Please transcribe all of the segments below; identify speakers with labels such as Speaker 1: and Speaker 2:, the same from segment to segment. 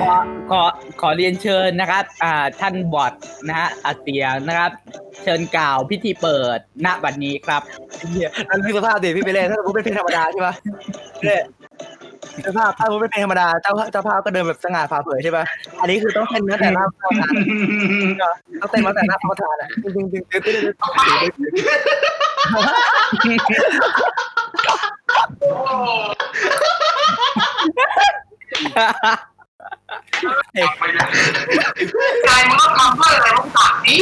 Speaker 1: ขอขอขอเรียนเชิญนะครับอ่าท่านบอดนะฮะอาเตียนะครับ เชิญกล่าวพิธีเปิดณบัดนี้ครับ
Speaker 2: เหี้ยนั่นคือสภาพดิพี่ไปเล่นถ้าผมเป็นเพลงธรรมดาใช่ปะเนี่ยสภาพถ้าผมเป็นเพลงธรรมดาเจ้าเจ้าภาพก็เดินแบบสง่าผ่าเผยใช่ปะอันนี้คือต้องเต้นตั้งแต่หน้าประธานต้องเต้นตั้งแต่หน้าประธานอะจริงจริงจริงจริงจริง
Speaker 3: กายมึงก็ทำเพื่ออะไรมึงตัดนี้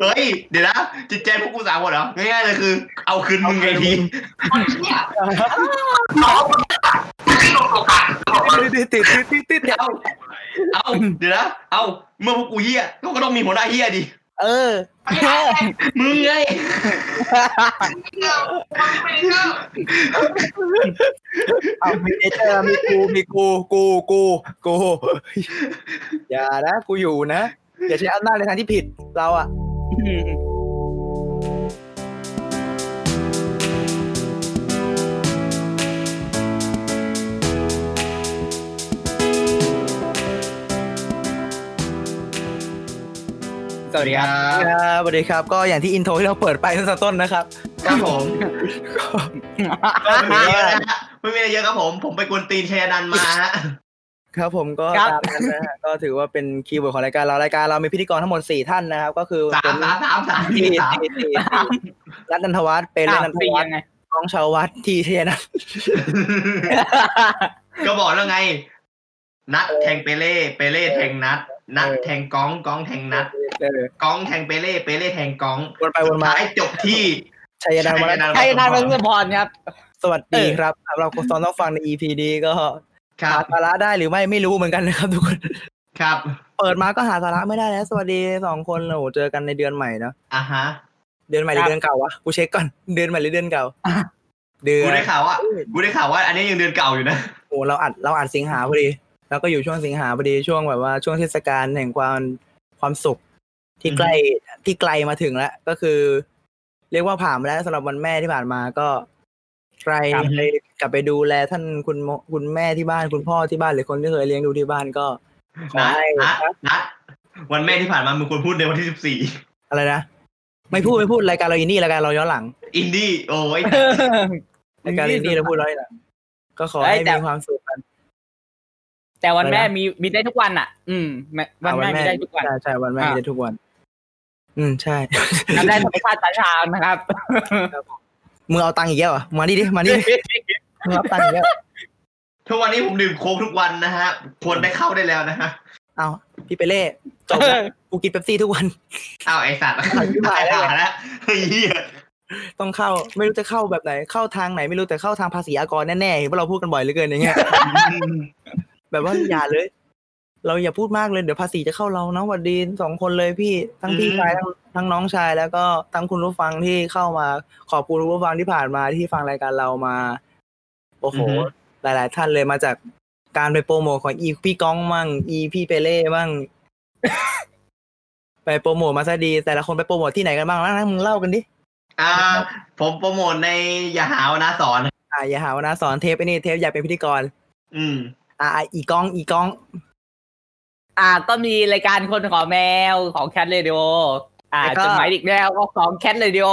Speaker 4: เฮ้ย เดี๋ยวนะจิตใจพวกกูสามหมดเหรอ ง่ายๆเลยคือ เอาคืนมึงไงที
Speaker 3: เนี่ยน้องมันไม่ลงตัวกันบอกว่า
Speaker 2: ติดติดติดติดติด
Speaker 4: เอาเอาเดี๋ยวนะ เอา เมื่อพวกกูเฮี้ยก็ก็ต้องมีหัวหน้าเฮี้ยดิ
Speaker 2: เออ
Speaker 4: มึงไง
Speaker 2: เอามีเอเจอร์มีกูมีกูกูกูกูอย่านะกูอยู่นะอย่าใช้อำนาจในทางที่ผิดเราอะ
Speaker 1: สวัสดีครับ
Speaker 2: ครับสวัสดีครับ ก็อย่างที่อินโทรที่เราเปิดไปตั้งแต่ต้นนะครับ
Speaker 4: ครับผมไม่มีอะไรเยอะนะฮะไม่มีอะไรเยอะครับผม ผมไปกวนตีนชัยนันท์มาฮะ
Speaker 2: ครับผมก็
Speaker 1: ครับ
Speaker 2: ตามนั้นนะฮะก็ถือว่าเป็นคีย์เวิร์ดของรายการเรารายการเรามีพิธีกรทั้งหมดสี่ท่านนะครับ ก็คือ
Speaker 4: สามสามสามสาม
Speaker 2: ที่
Speaker 4: สาม
Speaker 2: ที่ที่รัตนันทวัฒน์เป็น
Speaker 1: อ้า
Speaker 2: รั
Speaker 1: ว
Speaker 2: ตนันท
Speaker 1: ปี
Speaker 2: วัฒ
Speaker 1: ยั
Speaker 2: น์
Speaker 1: งไง
Speaker 2: น้องชาววัดทีเทนะ
Speaker 4: ก็บอกแล้วไง นัดแทงเปเล่เปเล่แทงนัด นัดแทงก้องก้องแทงนัด
Speaker 2: เออ
Speaker 4: ก้องแทงเปเล่เปเล่แทงก้อง
Speaker 2: วนไปวนมา
Speaker 4: สุดท้ายจบที่
Speaker 2: ชัยนันท์วัฒน์
Speaker 1: ใช่นายมังสพรครับ
Speaker 2: สวัสดีครับเราก็ตอนต้องฟังใน EP นี้ก็
Speaker 4: ครั
Speaker 2: หา
Speaker 4: บ
Speaker 2: สาระได้หรือไม่ไม่รู้เหมือนกันนะครับทุกคน
Speaker 4: ครับ
Speaker 2: เปิดมาก็หาสาระไม่ได้แล้ว สวัสดีสองคนโอ้โหเจอกันในเดือนใหม่เนอะ
Speaker 4: อะฮะ
Speaker 2: เดือนใหม่หรือเดือนเก่าวะกูเช็คก่อนเดือนใหม่หรือเดือนเก่าเดือ
Speaker 4: กู
Speaker 2: น
Speaker 4: ได้ข่าวว่ากูได้ข่าวว่า อันนี้ยังเดือนเก่าอยู่นะ
Speaker 2: โอ้เราอัดเราอัดสิงหาพอดี แล้วก็อยู่ช่วงสิงหาพอดีช่วงแบบว่าช่วงเทศกาลแห่งความความสุขที่ใกล้ที่ไกลมาถึงแล้ว ก็คือ เรียกว่าผ่านมาแล้วสำหรับวันแม่ที่ผ่านมาก็ใคร
Speaker 1: ครับ
Speaker 2: เคยกลับไปดูแลท่านคุณโมคุณแม่ที่บ้านคุณพ่อที่บ้านหรือคนที่เคยเลี้ยงดูที่บ้านก็ขอ
Speaker 4: นัด
Speaker 2: ให้
Speaker 4: นัดนัดวันแม่ที่ผ่านมามึงควรพูดในวันที่สิบสี่
Speaker 2: อะไรนะไม่พูดไม่พูดรายการเราอินดี้รายการเราย้อนหลัง
Speaker 4: อินดี้โอ้ย
Speaker 2: รายการอินดี้เราพูดร้อยหลังก็ขอ
Speaker 1: เอ้
Speaker 2: ให้
Speaker 1: ยแต่
Speaker 2: มีความสุขกัน
Speaker 1: แต่วันแม่
Speaker 2: อะไรนะ
Speaker 1: มีมีได้ทุกวันอะ อืมแม่วันแม่มีได้ทุกวัน
Speaker 2: ใช่ใช่วันแม่
Speaker 1: อ่า
Speaker 2: มีได้ทุกวัน อืมใช่
Speaker 1: ทำได้ธรรมชาติช้าๆนะครับ
Speaker 2: มึงเอาตังค์อีกแล้วเหรอมานี่ดิมานี่ดิมึงเอาตังค์อีกแล้ว
Speaker 4: ทุกวันนี้ผมดื่มโค้กทุกวันนะฮะควรไปเข้าได้แล้วนะฮะ
Speaker 2: เอาพี่เปเล่จบแล้วกูกินเป๊ปซี่ทุกวัน
Speaker 4: อ้าวไอสัตว์
Speaker 2: ชิบหายแล้ว
Speaker 4: ตแล้วเฮ้ยเหี้ย
Speaker 2: ต้องเข้าไม่รู้จะเข้าแบบไหน เข้าทางไหนไม่รู้แต่เข้าทางภาษีอากรแน่ๆเห็นว่าเราพูดกันบ่อยเหลือเกินอย่างเงี้ย แบบว่าอย่าเลย เราอย่าพูดมากเลยเดี๋ยวภาษีจะเข้าเรานะหวัดดีสองคนเลยพี่ทั้งพี่ชายทั้งทั้งน้องชายแล้วก็ทั้งคุณผู้ฟังที่เข้ามา ขอบคุณคุณผู้ฟังที่ผ่านมาที่ฟังรายการเรามา โอ้โห หลาย ๆ ท่านเลยมาจากการไปโปรโมทของอีพี่ก้องมั่งอีพี่เปเล่มั่งไปโปรโมทมาซะดี แต่ละคนไปโปรโมทที่ไหนกันบ้างนะมึงเล่ากันดิ
Speaker 4: อ่า ผมโปรโมทในอย่าหาว่าน้าสอน
Speaker 2: อ่าอย่าหาว่าน้าสอนเทปไอ้นี่เทปอยากเป็นพิธีกร
Speaker 4: อืม
Speaker 2: อ่าอ่าอีก้องอีก้อง
Speaker 1: อ่าก็มีรายการคนขอแมวของ Cat Radio อ่า
Speaker 2: แล้วก็
Speaker 1: จดหมายเด็กแมวก็ของ Cat Radio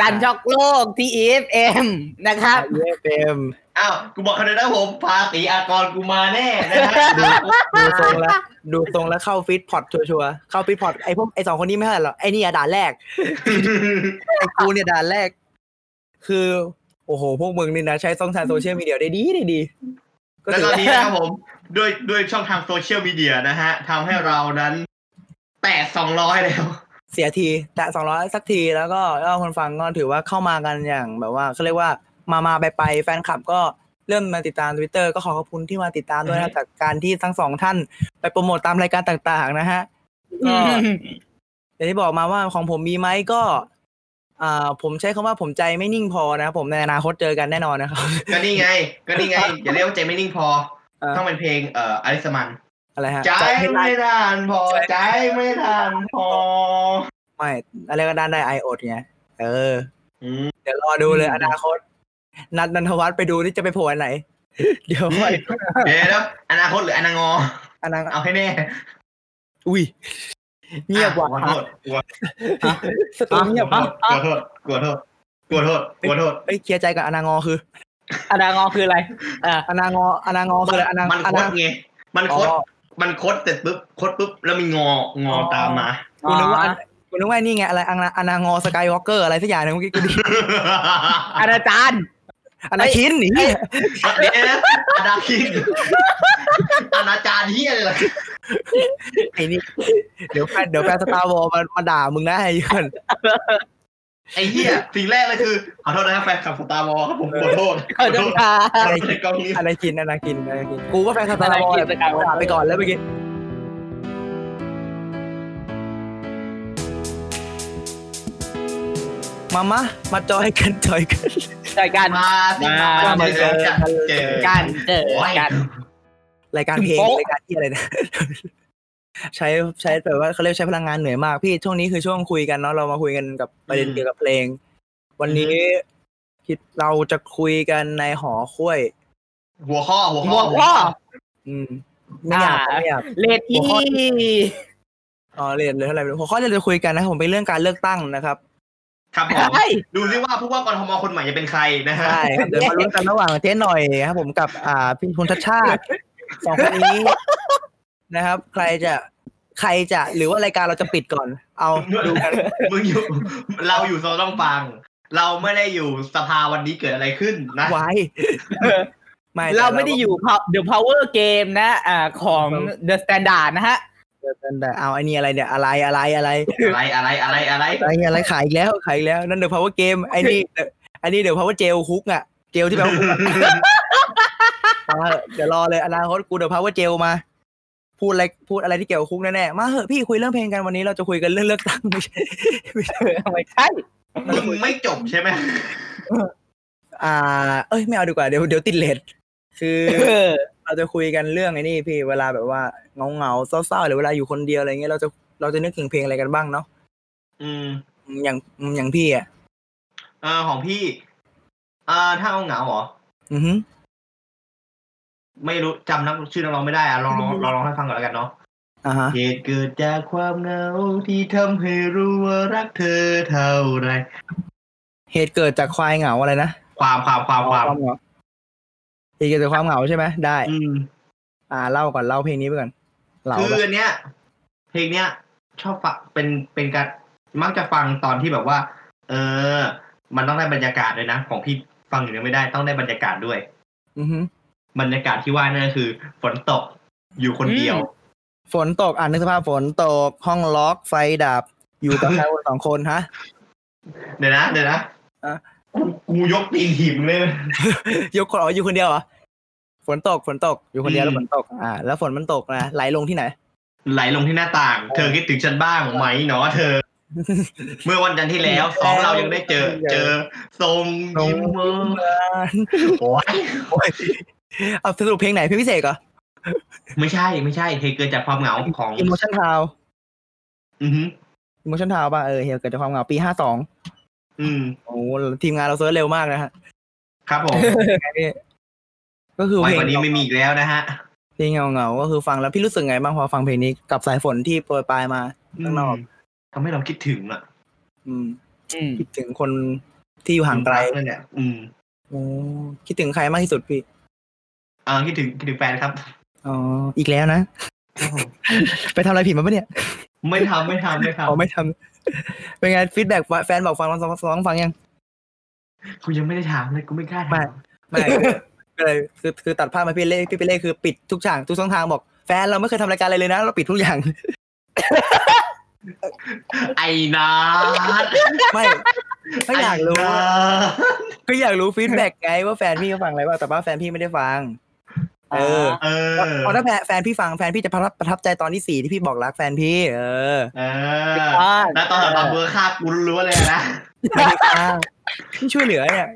Speaker 1: การช็อกโลกที่ EFM นะครับ
Speaker 2: เยเฟม
Speaker 4: อ้าวกูบอกเขาเลยนะผมภาษีอากรกูมาแน่นะฮะ
Speaker 2: ดูทรงแล้วดูทรงแล้วเข้าฟิตพอร์ตชัวร์ๆเข้าฟิตพอร์ตไอพวกไอสองคนนี้ไม่เท่าไหร่หรอกไอนี่อะด่านแรกไอกูเนี่ยด่านแรก คือ โอ้โห พวกมึงนี่นะ ใช้ช่องทางโซเชียลมีเดียได้ดีได้ดีก็
Speaker 4: แล้ว
Speaker 2: ถือ
Speaker 4: ตอน
Speaker 2: ว่า
Speaker 4: นี้นะครับผมด้วยด้วยช่องทางโซเชียลมีเดียนะฮะทำให้เรานั้นแตะสองร้อยแล้ว
Speaker 2: เสียทีแต่สองร้อยสักทีแล้วก็แล้วคนฟังก็ถือว่าเข้ามากันอย่างแบบว่าเขาเรียกว่ามามาไปไปแฟนคลับก็เริ่มมาติดตามทวิตเตอร์ก็ขอขอบคุณที่มาติดตามด้วยนะจากการที่ทั้งสองท่าน ไปโปรโมตตามรายการต่างๆ นะฮะก็อย่างที่บอกมาว่าของผมมีไหมก็ อ่าผมใช้คำว่าผมใจไม่นิ่งพอนะครับผมในอนาคตเจอกันแน่นอนนะครับ
Speaker 4: ก็นี่ไง ก็นี่ไงอย่าเรียกว่าใจไม่นิ่งพอ
Speaker 2: เออ
Speaker 4: ต้องเป็นเพลงเอ่ออลิสมัน
Speaker 2: อะไรฮะ
Speaker 4: ใจ
Speaker 2: ให้ได้
Speaker 4: ไม่ทานพอใจไม่ทานพอ
Speaker 2: ไม่อะไรก็ด้านได้ไอโอดไงเออ
Speaker 4: อืม
Speaker 2: เดี๋ยวรอดูเลยอนาคต นัดนันทวัฒน์ไปดูที่จะไปโผล่อันไหน เดี๋ยวไป
Speaker 4: เดี๋ยวแล้วอนาคตหรืออนางอ
Speaker 2: อนา
Speaker 4: เอาให้แน่
Speaker 2: อุ้ย เงียบว่ะ
Speaker 4: ขอโทษกลัว
Speaker 2: สตูเงียบ
Speaker 4: กลัวโทษกลัวโทษกลัวโทษกลัวโทษ
Speaker 2: เอ้ยเคลียร์ใจกับอนางอคือ
Speaker 1: อดางอคืออะไรอ่า
Speaker 2: อนางออนางอคืออะไรอนาง
Speaker 4: มัน
Speaker 2: อ
Speaker 4: ค
Speaker 2: นา
Speaker 4: ดไงมันคด
Speaker 2: อ๋อ
Speaker 4: มันคดเสร็จปุ๊บคดปุ๊บแล้วมีงองอตามมา
Speaker 2: กูนึกว่าอันกูนึกว่านี่ไงอะไรอนางอนางอสกายวอล์กเกอร์อะไรสักอย่างหนึงเมื่อกี้กูไดี
Speaker 1: อาจารย์
Speaker 2: อนาคินหนี
Speaker 4: เดี๋ยวนะอนาคินอนาจารย์เฮียเลยเหรอ
Speaker 2: ไอ้นี่เดี๋ยวแฟนเดี๋ยวแฟนสตาร์วอลมามาด่ามึงนะไอ้เพื่อน
Speaker 4: ไอ้เฮียสิ่งแรกเลยคือขอโทษนะครับแฟนคลับ Star Wars ครับผมขอโทษข
Speaker 1: เขาจะพา
Speaker 4: ขอโทษในกล้องนี้
Speaker 2: Anakin Anakin Anakin กูก็แฟนสตาร์วอล
Speaker 1: อนาคิน Skywalker
Speaker 2: ด่าไปก่อนแล้วเมื่อกี้มามามาจอยกันจอยกัน
Speaker 1: รายการ
Speaker 4: มาสิมา
Speaker 1: มา
Speaker 4: มาเจอกันเจอ
Speaker 1: การเจอ
Speaker 4: โอ้ย
Speaker 1: กัน
Speaker 2: รายการเพลง
Speaker 1: โป๊ะ
Speaker 2: รายการที่อะไรนะใช้ใช้แบบว่าเขาเรียกใช้พลังงานเหนื่อยมากพี่ช่วงนี้คือช่วงคุยกันเนาะเรามาคุยกันกับประเด็นเกี่ยวกับเพลง วันนี้คิดเราจะคุยกันในหอคุย
Speaker 4: หัวข้อหัว
Speaker 1: หั
Speaker 4: ข้อ
Speaker 1: วข้อ
Speaker 2: อืมไม่อยาก
Speaker 1: อ่า
Speaker 2: ไม่อยาก
Speaker 1: เลที
Speaker 2: หัวข้ออ๋อเรียนเลยเท่าไหร่หัวข้อที่เราจะคุยกันนะครับผมเป็นเรื่องการเลือกตั้งนะครับ
Speaker 4: ครับผม
Speaker 1: ใช่
Speaker 4: ดูซิว่าผู้ว่ากรทมคนใหม่จะเป็นใครนะฮะ
Speaker 2: ใช่ครับเดี๋ยวมาลุ้นกันระหว่างเจ๊หน่อยครับผมกับ อ่าพี่คุณชัดชาติ สองคนนี้นะครับ ใครจะใครจะหรือว่ารายการเราจะปิดก่อน เอาดูกัน
Speaker 4: มึงอยู่ เราอยู่โซนต้องฟัง เราไม่ได้อยู่สภาวันนี้เกิดอะไรขึ้นนะ
Speaker 2: ไว้ไม่
Speaker 1: เราไม่ได้อยู่ The Power Game นะ อ่าของ The Standard นะฮะ
Speaker 2: แต่เอาไอ้นี่อะไรเนี่ยอะไรอะไรอะไร
Speaker 4: อะไรอะไรอะไรอะไร
Speaker 2: อะไรอะไรขายอีกแล้วขายอีกแล้วนั่นเดี๋ยว power game ไอ้นี่ไอ้นี่เดี๋ยว power gel คุกอะ เจลที่แปลว่าคุกอะมา เถอะเดี๋ยวรอเลยอนาคตกูเดี๋ยว power gel มา พูดอะไรพูดอะไรที่เกี่ยวกับคุกแน่ๆมาเหอะพี่คุยเรื่องเพลงกันวันนี้เราจะคุยกันเรื่องเลือกตั้งไม่ใช่ไม่ใช่
Speaker 1: ไม่ใช่
Speaker 4: มึงไม่จบใช่ไหม
Speaker 2: อ่า เอ้ยไม่เอาดีกว่าเดี๋ยวเดี๋ยวติดเลทคือ
Speaker 1: เออ
Speaker 2: เราจะคุยกันเรื่องไอ้นี่พี่เวลาแบบว่าเงาเงาๆเศร้าๆหรือเวลาอยู่คนเดียวอะไรเงี้ยเราจะเราจะนึกถึงเพลงอะไรกันบ้างเนาะ
Speaker 4: อืม
Speaker 2: อืมอย่างอืมอย่างพี่อะ
Speaker 4: เออของพี่เอ่าถ้าเอาเหงาเหรอ
Speaker 2: อือฮึ
Speaker 4: ไม่รู้จำนักชื่อนักร้องไม่ได้อะลองลองลองลองให้ฟังก่อนแล้วกันเนาะ
Speaker 2: อ่าฮะ
Speaker 4: เหตุเกิดจากความเหงาที่ทำให้รู้ว่ารักเธอเท่าไร
Speaker 2: เหตุเกิดจากควายเหงาอะไรนะ
Speaker 4: ความความความความ
Speaker 2: เหงาเหตุเกิดจากความเหงาใช่ไหมได้
Speaker 4: อืม
Speaker 2: อ่าเล่าก่อนเล่าเพลงนี้ไปก่อนเล่า
Speaker 4: คือ
Speaker 2: แบบ
Speaker 4: อันเนี้ย เพลงเนี้ย ชอบฟังเป็นเป็นการมักจะฟังตอนที่แบบว่า เออ มันต้องได้บรรยากาศด้วยนะ ของพี่ฟังอยู่เนี่ยไม่ได้ต้องได้บรรยากาศด้วย
Speaker 2: อือฮึ
Speaker 4: บรรยากาศที่ว่านั่นก็คือ ฝนตกอยู่คนเดียว
Speaker 2: ฝนตกอ่านนึกสภาพฝนตกห้องล็อกไฟดับ อยู่กับใครคนสองคนฮะ
Speaker 4: เดี๋ยวนะเดี๋ยวนะ
Speaker 2: อะ
Speaker 4: กูกูยกตีนถีบมึงเลยนะ
Speaker 2: ยกคนอ๋ออยู่คนเดียวเหรอฝนตกฝนตกอยู่คนเดียว
Speaker 4: อืม
Speaker 2: แล้วฝนตก อ่า แล้วฝนมันตกนะไหลลงที่ไหน
Speaker 4: ไหลลงที่หน้าต่าง เธอคิดถึงฉันบ้างไหมเนาะเธอ เมื่อวันจันทร์ที่แล้วสองเรายังได้เจอ เจอทรงยิ้มเมื่อโอ้ย
Speaker 2: โอ้ย เอาสรุปเพลงไหนเพลงพิเศษเหรอ
Speaker 4: ไม่ใช่ไม่ใช่เหตุเกิดจากความเหงาของ
Speaker 2: Emotion Town
Speaker 4: อือฮึ
Speaker 2: Emotion Town ป่ะเออเหตุเกิดจากความเหงาปีห้าสอง
Speaker 4: อืม
Speaker 2: โอ้ทีมงานเราเซิร์ชเร็วมากนะฮะ
Speaker 4: ครับผม
Speaker 2: ไงพี่ก็คือ
Speaker 4: ไว้
Speaker 2: เพลง
Speaker 4: วันนี้ไม่มีอีกแล้วนะฮะ
Speaker 2: เพลงเงาๆก็คือฟังแล้วพี่รู้สึกไงบ้างพอฟังเพลงนี้กับสายฝนที่โปรยปลายมาข้างนอก
Speaker 4: ทำให้เราคิดถึงอะ
Speaker 2: อืม
Speaker 1: อืม
Speaker 2: คิดถึงคนที่อยู่ห่างไกล
Speaker 4: นั่นแหละอืม
Speaker 2: โอ้คิดถึงใครมากที่สุดพี่
Speaker 4: เออคิดถึงคิดถึงแฟนครับ
Speaker 2: อ๋ออีกแล้วนะ ไปทำอะไรผิดมาปะเนี่ย
Speaker 4: ไม่ทำไม่ทำไม่
Speaker 2: อ๋อ
Speaker 4: ทำ
Speaker 2: ไม่ทำเป็นไง feedback แฟนบอกฟังลองลองฟังยัง
Speaker 4: กูยังไม่ได้ถามเลยกูไม่กล้า
Speaker 2: ไม่
Speaker 4: ถาม
Speaker 2: ไม่ก็เลยคือคือตัดภาพมาพี่เล่พี่เปเล่คือปิดทุกฉากทุกช่องทางบอก แฟนเราไม่เคยทำรายการอะไรเลยนะ เราปิดทุกอย่าง
Speaker 4: ไอ้นัด
Speaker 2: ไม่ไม่อยากรู้
Speaker 4: ไอ้นัท
Speaker 2: ก็อยากรู้ feedback ไงว่าแฟนพี่เขาฟังอะไรบ้างแต่ว่าแฟนพี่ไม่ได้ฟัง เออ
Speaker 4: เออ
Speaker 2: เพราะถ้าแฟนแฟนพี่ฟังแฟนพี่จะประทับประทับใจตอนที่สี่ที่พี่บอกรักแฟนพี่ เออ
Speaker 4: เออแล้วตอนตอนเบอร์ค่ากูรู้ๆเลยนะ
Speaker 2: ไม่ได้ฟังพี่ช่วยเหลือเนี่ย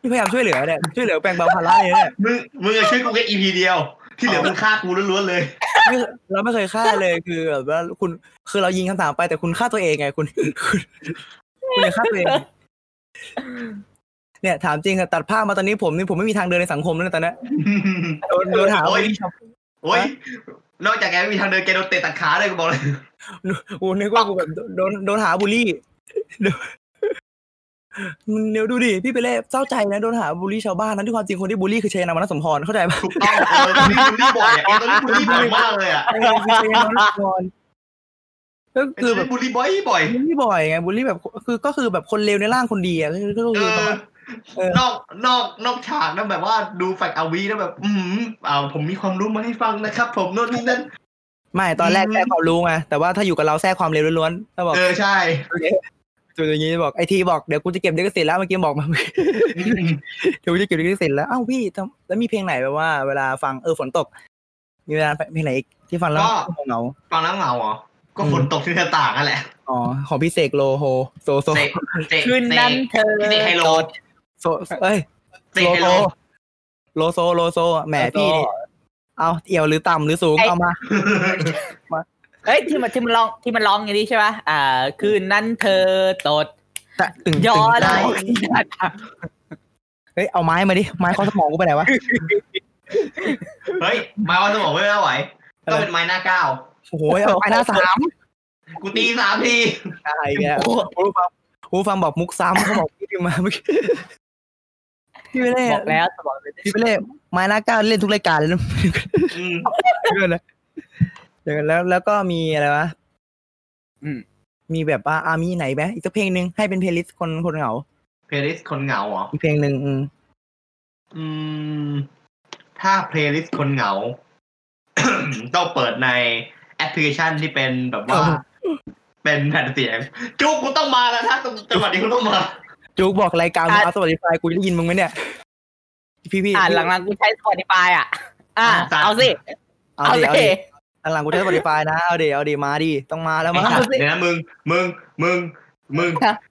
Speaker 2: พี่พยายามช่วยเหลือเนี่ยช่วยเหลือแบ่งเบาภาระเนี่ย
Speaker 4: มึงมึงอะช่วยกูแค่ EP เดียว ที่เหลือมึงฆ่ากูล้วนๆเลย
Speaker 2: ไม่เราไม่เคยฆ่าเลยคือแบบว่าคุณคือเรายิงคำถามไปแต่คุณฆ่าตัวเองไงคุณ คุณคุณเลยฆ่าตัวเอง เนี่ยถามจริงอะตัดภาพมาตอนนี้ผมนี่ผมไม่มีทางเดินในสังคมแล้วนะตอนเนี้ยโดนโดนหา
Speaker 4: โอ้
Speaker 2: ว่าย
Speaker 4: โอ้ยนอกจากแกไม่มีทางเดินแกโดนเตะตัดขาเลยกูบอกเลย
Speaker 2: กูนึกว่ากูแบบโดนโดนหาบูลลี่โดนมันเดี๋ยวดูดิพี่เปเล่เศร้าใจนะโดนหาบูลลี่ชาวบ้านนั้นที่ความจริงคนที่บูลลี่คือเชยนามนสมพรเข้าใจปะ
Speaker 4: ถูกต้องเออตอนนี้บูลลี่บ่อยอะตอนนี้บูลลี่บ่อยมากเลยอะ
Speaker 2: เออคือเชยนามนสมพรก็
Speaker 4: คื
Speaker 2: คือแบบ
Speaker 4: บูลลี่บ่อยบ่อย
Speaker 2: บูลลี่บ่อยไงบูลลี่แบบคือก็คือแบบคนเลวในร่างคนดีอะคือก็
Speaker 4: เอ
Speaker 2: คือ
Speaker 4: อ
Speaker 2: เออ
Speaker 4: นอกนอกนอกฉากนั่นแบบว่าดูแฟกอาวีแล้วแบบ อืมอ่าผมมีความรู้มาให้ฟังนะครับ ผมโน่นนี่นั่น
Speaker 2: ไม่ตอนแรก
Speaker 4: อืม
Speaker 2: แทรกความรู้ไงแต่ว่าถ้าอยู่กับเราแทรกความเลวล้วนๆถ้าบอก
Speaker 4: เออใช่
Speaker 2: จุดอย่างนี้บอกไอทีบอกเดี๋ยวกูจะเก็บลิขสิทธิ์แล้วเมื่อกี้บอกมาเดี๋ยวกูจะเก็บลิขสิทธิ์แล้วอ้าวพี่ทำแล้วมีเพลงไหนแบบว่า เวลาฟังเออฝนตก มีเวลาเพลงไหนอีกที่ฟังแล้วเหงา
Speaker 4: ฟังแล้วเหงาเหรอก็
Speaker 2: อืม
Speaker 4: ฝนตกที่หน้าต่างนั่นแหละ
Speaker 2: อ๋อของพี่เสกโลโฮโซโซ
Speaker 4: เตะเตะ
Speaker 1: คืนนั้นเธอ
Speaker 4: เตะไฮโล
Speaker 2: โซเอ้ย
Speaker 4: เตะ
Speaker 2: โล
Speaker 4: ไฮ
Speaker 2: โซ
Speaker 4: โล
Speaker 2: โลโซโลโซแหมพี่นี่ เอาเอี่ยวหรือต่ำหรือสูงเอามา
Speaker 1: เอ้ยที่มันที่มันร้องที่มันร้องอย่างนี้ใช่ป่ะอ่า คืนนั้นเธอตด
Speaker 2: แต่ตึง
Speaker 1: ย้อน
Speaker 2: ตึงได้เฮ้ยเอาไม้มาดิไม้เข้อสมองกูไปไหนวะ
Speaker 4: เฮ้ยไม้วันสมองไม่ไหวต้องเป็นไม้หน้าเก้า
Speaker 2: โอ้โหเอาไม้หน้าสาม
Speaker 4: กูตีสามที
Speaker 2: อะไรแกผู้ฟังผู้ฟังบอกมุกซ้ำเขาบอกพี่พิมพ์มาเมื่อกี้ พี่ไม่เล่
Speaker 1: บอกแล้วจะบอกเลย
Speaker 2: พี่ไม่เล่ไม้หน้าเก้าเล่นทุกรายการเลยนะ
Speaker 4: อืม
Speaker 2: เดี๋ยวนะเดี๋ยวกันแล้วแล้วก็มีอะไรวะ
Speaker 1: อืม
Speaker 2: มีแบบว่าอามีไหนไหมอีกสักเพลงหนึ่งให้เป็น playlist คนคนเหงา
Speaker 4: playlist คนเหงาเหรอ
Speaker 2: อีกเพลงหนึ่งอืม
Speaker 4: อืมถ้าเพลย์ลิสต์คนเหงา ต้องเปิดในแอปพลิเคชันที่เป็นแบบว่า เป็นแผ่นเสียงจุกกูต้องมาแล้วถ้าจังหวัดนี้กูต้องมา
Speaker 2: จูกบอกรายการมึงเอาสวัสดีไฟกูจะได้ยินมึงไหมเนี่ยพี่พี่
Speaker 1: อ่าหลังๆกูใช้ Spotify อะ อ่า
Speaker 4: อะ
Speaker 1: เอาสิ
Speaker 2: เอา
Speaker 1: เอา
Speaker 2: ดิ
Speaker 1: สิ
Speaker 2: เอาดิหลังๆกูใช้สวัสดีไฟนะเอาดิเอาดิมาดิต้องมาแล้ว
Speaker 4: ไอ้
Speaker 2: มา
Speaker 4: สัตว์เดี๋ยวนะมึงมึงมึงมึง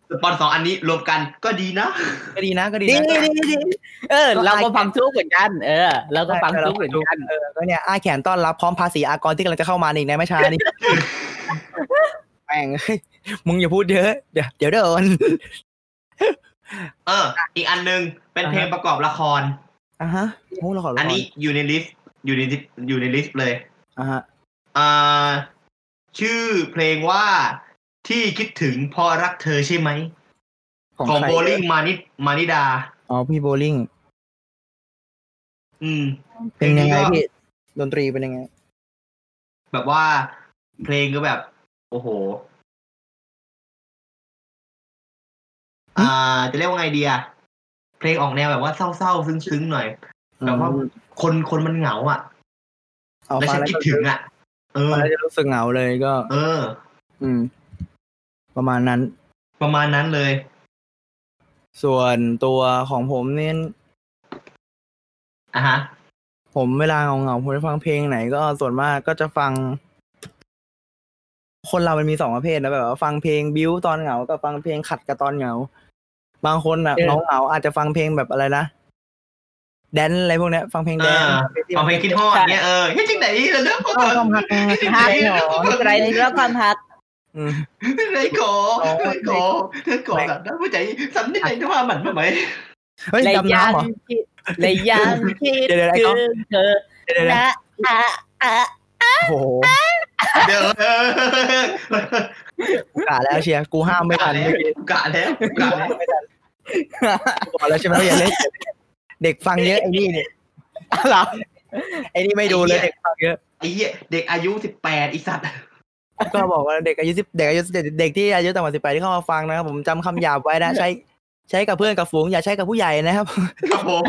Speaker 4: สปอนสองอันนี้รวมกันก็ดีนะ
Speaker 2: ก็ดีนะก็ดี
Speaker 1: ดี
Speaker 2: นะ
Speaker 1: ดีดีเออ เราก็ฟัง JOOX เหมือนกัน เออเราก็ฟัง JOOX เหมือนกัน
Speaker 2: เออก็เนี่ยอ้าแขนต้อนรับพร้อมภาษีอากรที่กำลังจะเข้ามาอีกในไม่ช้านี่แม่งเฮ้ยมึงอย่าพูดเยอะ เดี๋ยวเดี๋ยวโดน
Speaker 4: เออ อีกอันหนึงเป็นเพลงประกอบละคร
Speaker 2: อะฮะโอ้เราขอละคร
Speaker 4: อันนี้อยู่ใน list อยู่ใน list อยู่ใน list เลย
Speaker 2: อะฮะ
Speaker 4: อ่าชื่อเพลงว่าที่คิดถึงเพอรักเธอใช่ไหม ของ
Speaker 2: ใคร
Speaker 4: โบลิ่งมานิมานิดา
Speaker 2: อ๋อ พี่โบลิ่ง
Speaker 4: อืม
Speaker 2: เป็นยังไง
Speaker 4: พลก็
Speaker 2: พี่ ดนตรีเป็นยังไง
Speaker 4: แบบว่าเพลงก็แบบ โอ้โห อ่า จะเรียกว่าไงดีอะเพลงออกแนวแบบว่าเศร้าๆซึ้งๆหน่อยแบบว่าคนคนมันเหงาอะ
Speaker 2: เอา
Speaker 4: แล้ว
Speaker 2: ฟั
Speaker 4: ฉั
Speaker 2: ง
Speaker 4: น
Speaker 2: แล้ว
Speaker 4: คิดถึงอะ เออ
Speaker 2: ฟังแล้วจะรู้สึกเหงาเลยก็
Speaker 4: เออ
Speaker 2: อืม ประมาณนั้น
Speaker 4: ประมาณนั้นเลย
Speaker 2: ส่วนตัวของผมเนี่ย
Speaker 4: อะฮะ
Speaker 2: ผมเวลาเหงาๆผมจะฟังเพลงไหน ก็ส่วนมากก็จะฟัง คนเรามันมีสองประเภทนะแบบว่าฟังเพลงบิวตอนเหงากับฟังเพลงขัดกับตอนเหงา บางคนอะ
Speaker 1: เออ
Speaker 2: เหงาเหงาๆอาจจะฟังเพลงแบบอะไรนะแดนอะไรพวกเนี้ยฟังเพลงแดน
Speaker 4: อ่าฟังเพลงคิดฮอดเนี่ยเออเฮ้ยจริงไหนเรื่องของ
Speaker 2: เออความรัก
Speaker 1: ฮักหนออะไรในเรื่องความฮัก
Speaker 2: อืม
Speaker 4: ไรโกไรโกเธอโกรธแบบนั้นผู้ใจสันนิษฐานว่ามันมาไหม
Speaker 2: เฮ้ย
Speaker 1: เลย
Speaker 2: ดำ
Speaker 1: ยัง
Speaker 2: น้ำเหรอ
Speaker 1: คิดเลยยังคิด
Speaker 2: เดี๋ยวๆไอ้
Speaker 1: ถึ
Speaker 2: ก๊อฟ
Speaker 1: งเธอ
Speaker 2: เดี๋ยวๆ
Speaker 1: นะอะอะ
Speaker 2: โอ้โห
Speaker 4: เดี๋ยวเออ
Speaker 2: กูกะแล้วเชียร์กูห้ามไม่
Speaker 4: กะ
Speaker 2: ทัน
Speaker 4: แล้วกะแล้วกะแล้ว
Speaker 2: กูบอกแล้วใช่ไหมว่าอย่าเล่นเด็กฟังเยอะไอ้นี่เนี่ย
Speaker 1: เหรอ
Speaker 2: ไอ้นี่ไม่ดูเลยเด็กฟังเยอะ
Speaker 4: ไอ้เหี้ยเด็กอายุสิบแปดอีสัตว์
Speaker 2: ก็บอกว่าเด็กอายุสิบเด็กอายุเด็กเด็กที่อายุต่ำกว่าสิบแปดที่เข้ามาฟังนะครับผมจำคำหยาบไว้นะ ใช้ ใช้กับเพื่อนกับฝูงอย่าใช้กับผู้ใหญ่นะครับ
Speaker 4: ครับผม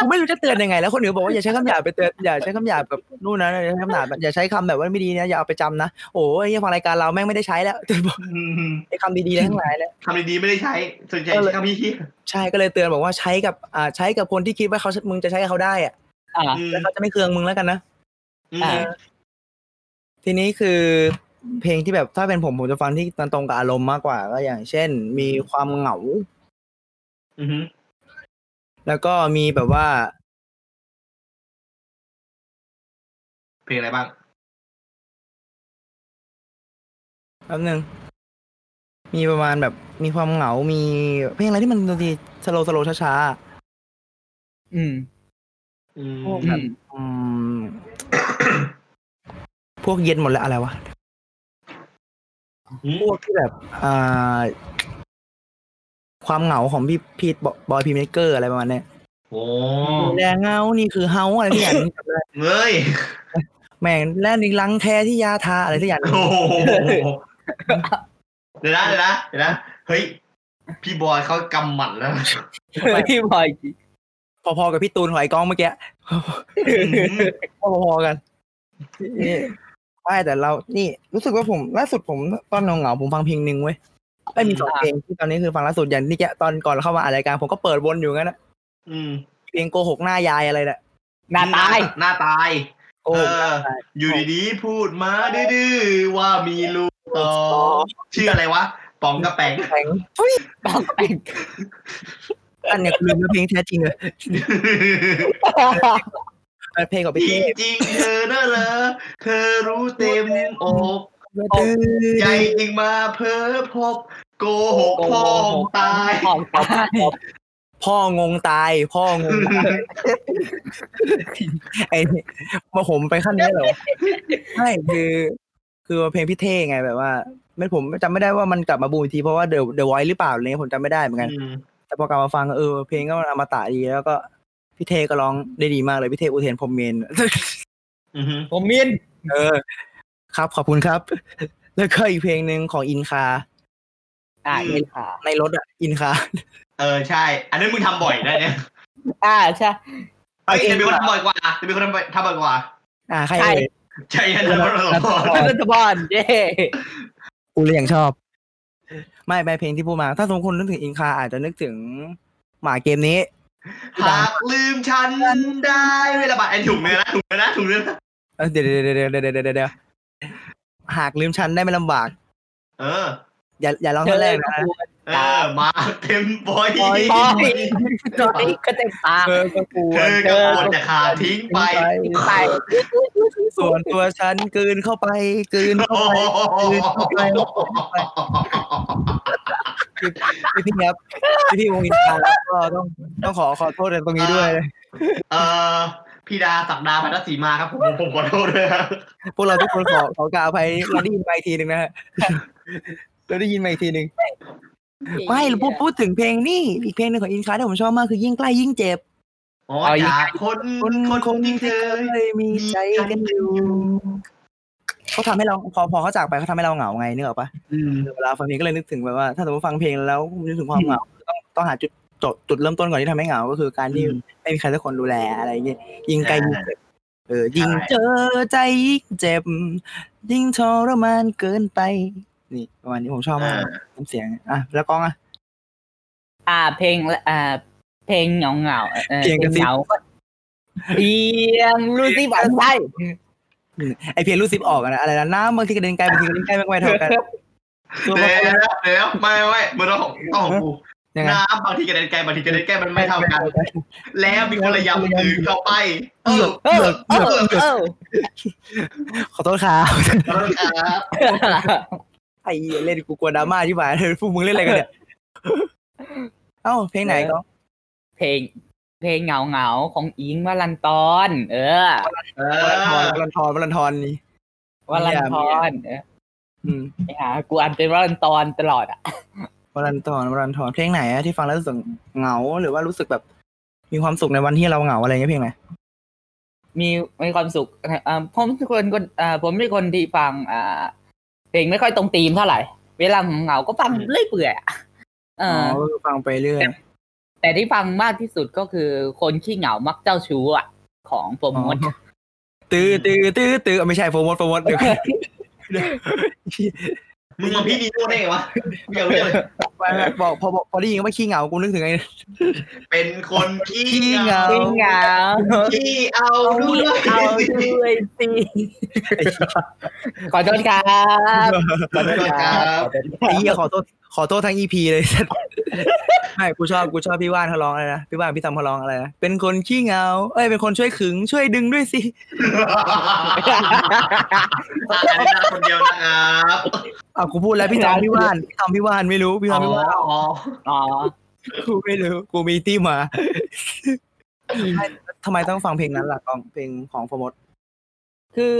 Speaker 2: กูไม่รู้จะเตือนยังไง แล้วคนอื่นบอกว่าอย่าใช้คำหยาบไปเตือนอย่าใช้คำหยาบแบบนู่นนะอย่าใช้คำหยาบอย่าใช้คำแบบว่าไม่ดีนะอย่าเอาไปจำนะโอ้ยฟังรายการเราแม่งไม่ได้ใช้แล้วบอก
Speaker 4: อืม
Speaker 2: ไอ้คำดีๆทั้งหลายแล้ว
Speaker 4: คำดีๆไม่ได้ใช้ส่วนใหญ่
Speaker 2: ก็เลย
Speaker 4: ใช้คำพี่
Speaker 2: ใช่ก็เลยเตือนบอกว่าใช้กับอ่าใช้กับคนที่คิดว่าเขามึงจะใช้กับเขาได้อะ
Speaker 1: อ่า
Speaker 4: อืม
Speaker 2: แล้วเขาจะไม่เคืองมึงแล้วกันนะ
Speaker 4: อืม
Speaker 1: อ่า
Speaker 2: ทีนี้คือ เพลงที่แบบถ้าเป็นผมผมจะฟังที่มันตรงกับอารมณ์มากกว่า ก็อย่างเช่น มีความเหงา
Speaker 4: อือฮึ
Speaker 2: แล้วก็มีแบบว่า
Speaker 4: เพลงอะไรบ้าง
Speaker 2: แป๊บนึง มีประมาณแบบมีความเหงา มีเพลงอะไรที่มันดนตรี slow slow ช้า
Speaker 1: อืม
Speaker 4: อืม
Speaker 1: อืม
Speaker 2: ๆอืม พวกเย็นหมดแล้วอะไรวะ
Speaker 4: อืม
Speaker 2: พวกที่แบบอ่าความเหงาของพี่พีทบอย Peacemaker อะไรประมาณเนี้ย
Speaker 4: โอ้
Speaker 2: แรงเงานี่คือเฮาอะไรที่อย่างนี้จำได้
Speaker 4: เฮ้ย
Speaker 2: แม่งแล่นอีกลังแท้ที่ยาทาอะไรที่อย่างนี้
Speaker 4: โอ้โหเดี๋ยวนะเดี๋ยวนะเดี๋ยวนะเฮ้ยพี่บอยเขากำหมัดแล้ว
Speaker 1: พี่บอย
Speaker 2: พอๆกับพี่ตูนหอยกองเมื่อกี้พอๆกันนี่ ไม่แต่เรา นี่รู้สึกว่าผมล่าสุดผมตอนเหงาๆผมฟังเพลงหนึ่งเว้ยไม่มีสองเพลงที่ตอนนี้คือฟังล่าสุดอย่างนี่แกตอนก่อนเข้ามาอ่านรายการผมก็เปิดวนอยู่งั้นนะ
Speaker 4: อืม
Speaker 2: เพลงโกหกหน้ายายอะไรน่ะ
Speaker 1: หน้าตาย
Speaker 4: หน้าตาย
Speaker 2: โก
Speaker 4: เอ
Speaker 2: หก
Speaker 4: ออยู่ดีๆพูดมาดื้อๆว่ามีลูกต่อชื่ออะไรวะป๋องกระแปง
Speaker 2: แข็งทุย
Speaker 1: ต้องแต่ง
Speaker 2: อันเนี้ยลืมเนื้อเพลงแท้จริงเลย เป็นเพลงของ
Speaker 4: จ
Speaker 2: พี่
Speaker 4: ริ
Speaker 2: เท
Speaker 4: งจริงๆเธอน่ะเหรอเธอรู้เต็มอก
Speaker 2: พ
Speaker 4: ใจจริงมาเพ้อพบ โกหกพ่อตาย
Speaker 1: ของตาย
Speaker 2: พ่องงตาย พ่องงตายไอ้นี่มาผมไปขั้นนี้เหรอไม่คือ คือเพลงพี่เท่ไงแบบว่า ไม่ผมจำไม่ได้ว่ามันกลับมาบูมอีกทีเพราะว่าเดอะเดอะไวท์หรือเปล่าอะไรเงี้ยผมจำไม่ได้เหมือนกัน
Speaker 4: อืม
Speaker 2: แต่พอกลับมาฟังเออเพลงก็มันอมตะดีแล้วก็ พี่เทก็ร้องได้ดีมากเลยพี่เทอุเทนพรหมเมน
Speaker 4: อือฮึ
Speaker 1: ผมมิน
Speaker 2: เออ ครับขอบคุณครับ แล้วก็อีกเพลงหนึ่งของอินคา
Speaker 1: อ่าเอ็นค่ะ
Speaker 2: ในรถอะ อินคา
Speaker 4: เออใช่ อันนั้นมึงทำบ่อยนะเนี่ย
Speaker 1: อ่าใช่
Speaker 4: เฮ้ยจะมีคนทำบ่อยกว่าจะมีคนทำบ่อยทำบ่อยกว่า
Speaker 2: อ่าใคร
Speaker 1: ใช่
Speaker 2: เอ่ย
Speaker 4: ใช่ยันนะ
Speaker 1: รัฐบาลเย้
Speaker 2: กูเลยยังชอบ ไม่ไม่เพลงที่พูดมา ถ้าสมมติคนนึกถึงอินคาอาจจะนึกถึงหมาเกมนี้
Speaker 4: หากลืมฉันได้เวลาบัตรไอ้ถุงเนื้อนะถุงเนื้อนะถุงเนื้อนะ
Speaker 2: เออเดี๋ยวเดี๋ยวเดี๋ยวเดี๋ยวเดี๋ยวเดี๋ยวเดี๋ยวหากลืมฉันได้ไม่ลำบาก
Speaker 4: เออ
Speaker 2: อย่าอย่าร้องท่อนแรกนะ
Speaker 4: เออมาเต็มบอย
Speaker 1: บอยบอยจอยก็เต็มปาก
Speaker 2: เธอก็กลัว
Speaker 4: เธอก็ควรจะขาดทิ้งไป
Speaker 1: ไป
Speaker 2: ส่วนตัวฉันกลืนเข้าไปกลืนเข้า
Speaker 4: โอ้
Speaker 2: ไป
Speaker 4: โห
Speaker 2: พี่พี่ครับพี่พี่วงอินคาแล้วก็ต้องต้องขอขอโทษในตรงนี้ด้วย
Speaker 4: เออพี่ดาศักดาพัทรศรีมาครับ ผมผมขอโทษด้วยครับ
Speaker 2: พวกเราทุกคนขอขอกล่าวอภัยเราได้ยินมาอีกทีหนึ่งนะฮะเราได้ยินมาอีกทีหนึ่งไม่พูดพูดถึงเพลงนี่อีกเพลงหนึ่งของอินคาที่ผมชอบมากคือยิ่งใกล้ยิ่งเจ็บ
Speaker 4: อ๋อจากคน
Speaker 2: คน
Speaker 4: คน
Speaker 2: คน
Speaker 4: ที่
Speaker 2: ที่
Speaker 4: เค
Speaker 2: เค
Speaker 4: ย
Speaker 2: ยมีใจกันอยู่ เขาทำให้เราพอพอเขาจากไปเขาทำให้เราเหงาไงนึกออกปะ
Speaker 4: อืม
Speaker 2: เวลาฟังเพลงก็เลยนึกถึงแบบว่า ถ้าสมมติฟังเพลงแล้วนึกถึงความเหงาต้องต้องหาจุดจบจุดเริ่มต้นก่อนที่ทำให้เหงาก็คือการที่ไม่มีใครสักคนดูแลอะไรอย่างเงี้ยยิ่งไกลยิ่งเจ็บเออยิ่งเจอใจยิ่งเจ็บยิ่งทรมานเกินไป นี่ประมาณนี้ผมชอบมากน้ำเสียงอะแล้วกล้องอะ
Speaker 1: อ่า เพลงอ่าเพลงเหงาเหงาๆเออ
Speaker 2: เพลงกระซิบ
Speaker 1: เหงาก็เพียงรู้สิบังใช่
Speaker 2: ไอเพลงรู้ซิปออกอะนะอะไรนะน้ำบางทีกระเด็นไกลบางทีกระเด็นใกล้ไม่ไม่เท่ากันตัว
Speaker 4: เดี๋
Speaker 2: ประ
Speaker 4: ยว
Speaker 2: กอบ
Speaker 4: เดี๋ยวไม่ไม่มือเราของต้องของกู
Speaker 2: ยังไง
Speaker 4: น้ำบางทีกระเด็นไกลบางทีกระเด็นใกล้มันไม่เท่ากัน แล้วมีคนระยำอื่นเข้าไป เออ
Speaker 1: เออเออเออ
Speaker 2: ขอโทษครับ
Speaker 4: ครับ
Speaker 2: ไอ้เหี้ยเล่นกูกลัวดราม่าที่หมายพวกมึงเล่นอะไรกันเนี่ยเอ้าเพลงไหนก็
Speaker 1: เพลง เพลงเหงาเหงาของอิงวัลันตอน เออ
Speaker 4: เอ
Speaker 2: วลันท
Speaker 4: อ
Speaker 2: รวลันทรวลันทรนี่
Speaker 1: วัลันทอนเออ
Speaker 2: อืม
Speaker 1: ไอ้หากูอ่านเป็นวัลันตอนตลอดอะ
Speaker 2: วลันทรวลันทรเพลงไหนอะที่ฟังแล้วรู้สึกเหงาหรือว่ารู้สึกแบบ มีความสุขในวันที่เราเหงาอะไรเงี้ยเพลงไหน
Speaker 1: มีมีความสุขอ่าผมเป็นคนคนอ่าผมเป็นคนที่ฟังอ่าเพลงไม่ค่อยตรงธีมเท่าไหร่ เวลาเหงาก็ฟังเรื่อยเปื่อยอะเอ
Speaker 2: อ๋อ
Speaker 1: อ
Speaker 2: ก็คือฟังไปเรื่อย
Speaker 1: แต่ที่ฟังมากที่สุดก็คือคนขี้เหงามักเจ้าชู้อะ ของโปรโมท
Speaker 2: ตื้อตื้อตื้อตื้อไม่ใช่โฟมดโฟมดเดี๋ยว
Speaker 4: มึงมาพี่ดีโน่ได้ไงวะไม่เอาเรื่องเลย
Speaker 2: ไม่ไม่บอกพอบอกพอได้ยินว่าขี้เหงากูนึกถึงไง
Speaker 4: เป็นคนขี้
Speaker 2: ขี้เหงา
Speaker 1: ขี้เหงา
Speaker 4: ขี้เอาด้วย
Speaker 1: เอาด้วยสิขอโทษครับขอโทษครับขอโทษค
Speaker 2: ไอ้
Speaker 1: รับ
Speaker 2: เหี้ยขอโทษ ขอโทษทั้งอีพีเลยไม่กูชอบกูชอบพี่ว่านเขาร้องอะไรนะพี่ว่านพี่ทำเขาร้องอะไรนะเป็นคนขี้เหงา เอ้ยเป็นคนช่วยขึงช่วยดึงด้วยสิ
Speaker 4: ตายได้คนเดียวนะครับ
Speaker 2: อ้าวกูพูดแล้วพี่ทำพี่ว่านพี่ทำพี่ว่านไม่รู้พี่
Speaker 4: อ๋อ
Speaker 2: ทำพี่ว่าน
Speaker 4: อ๋อ
Speaker 1: อ๋อ
Speaker 2: กูไม่รู้กูมีที่มาไม่ทำไมต้องฟังเพลงนั้นล่ะกองเพลงของโฟมด
Speaker 1: คือ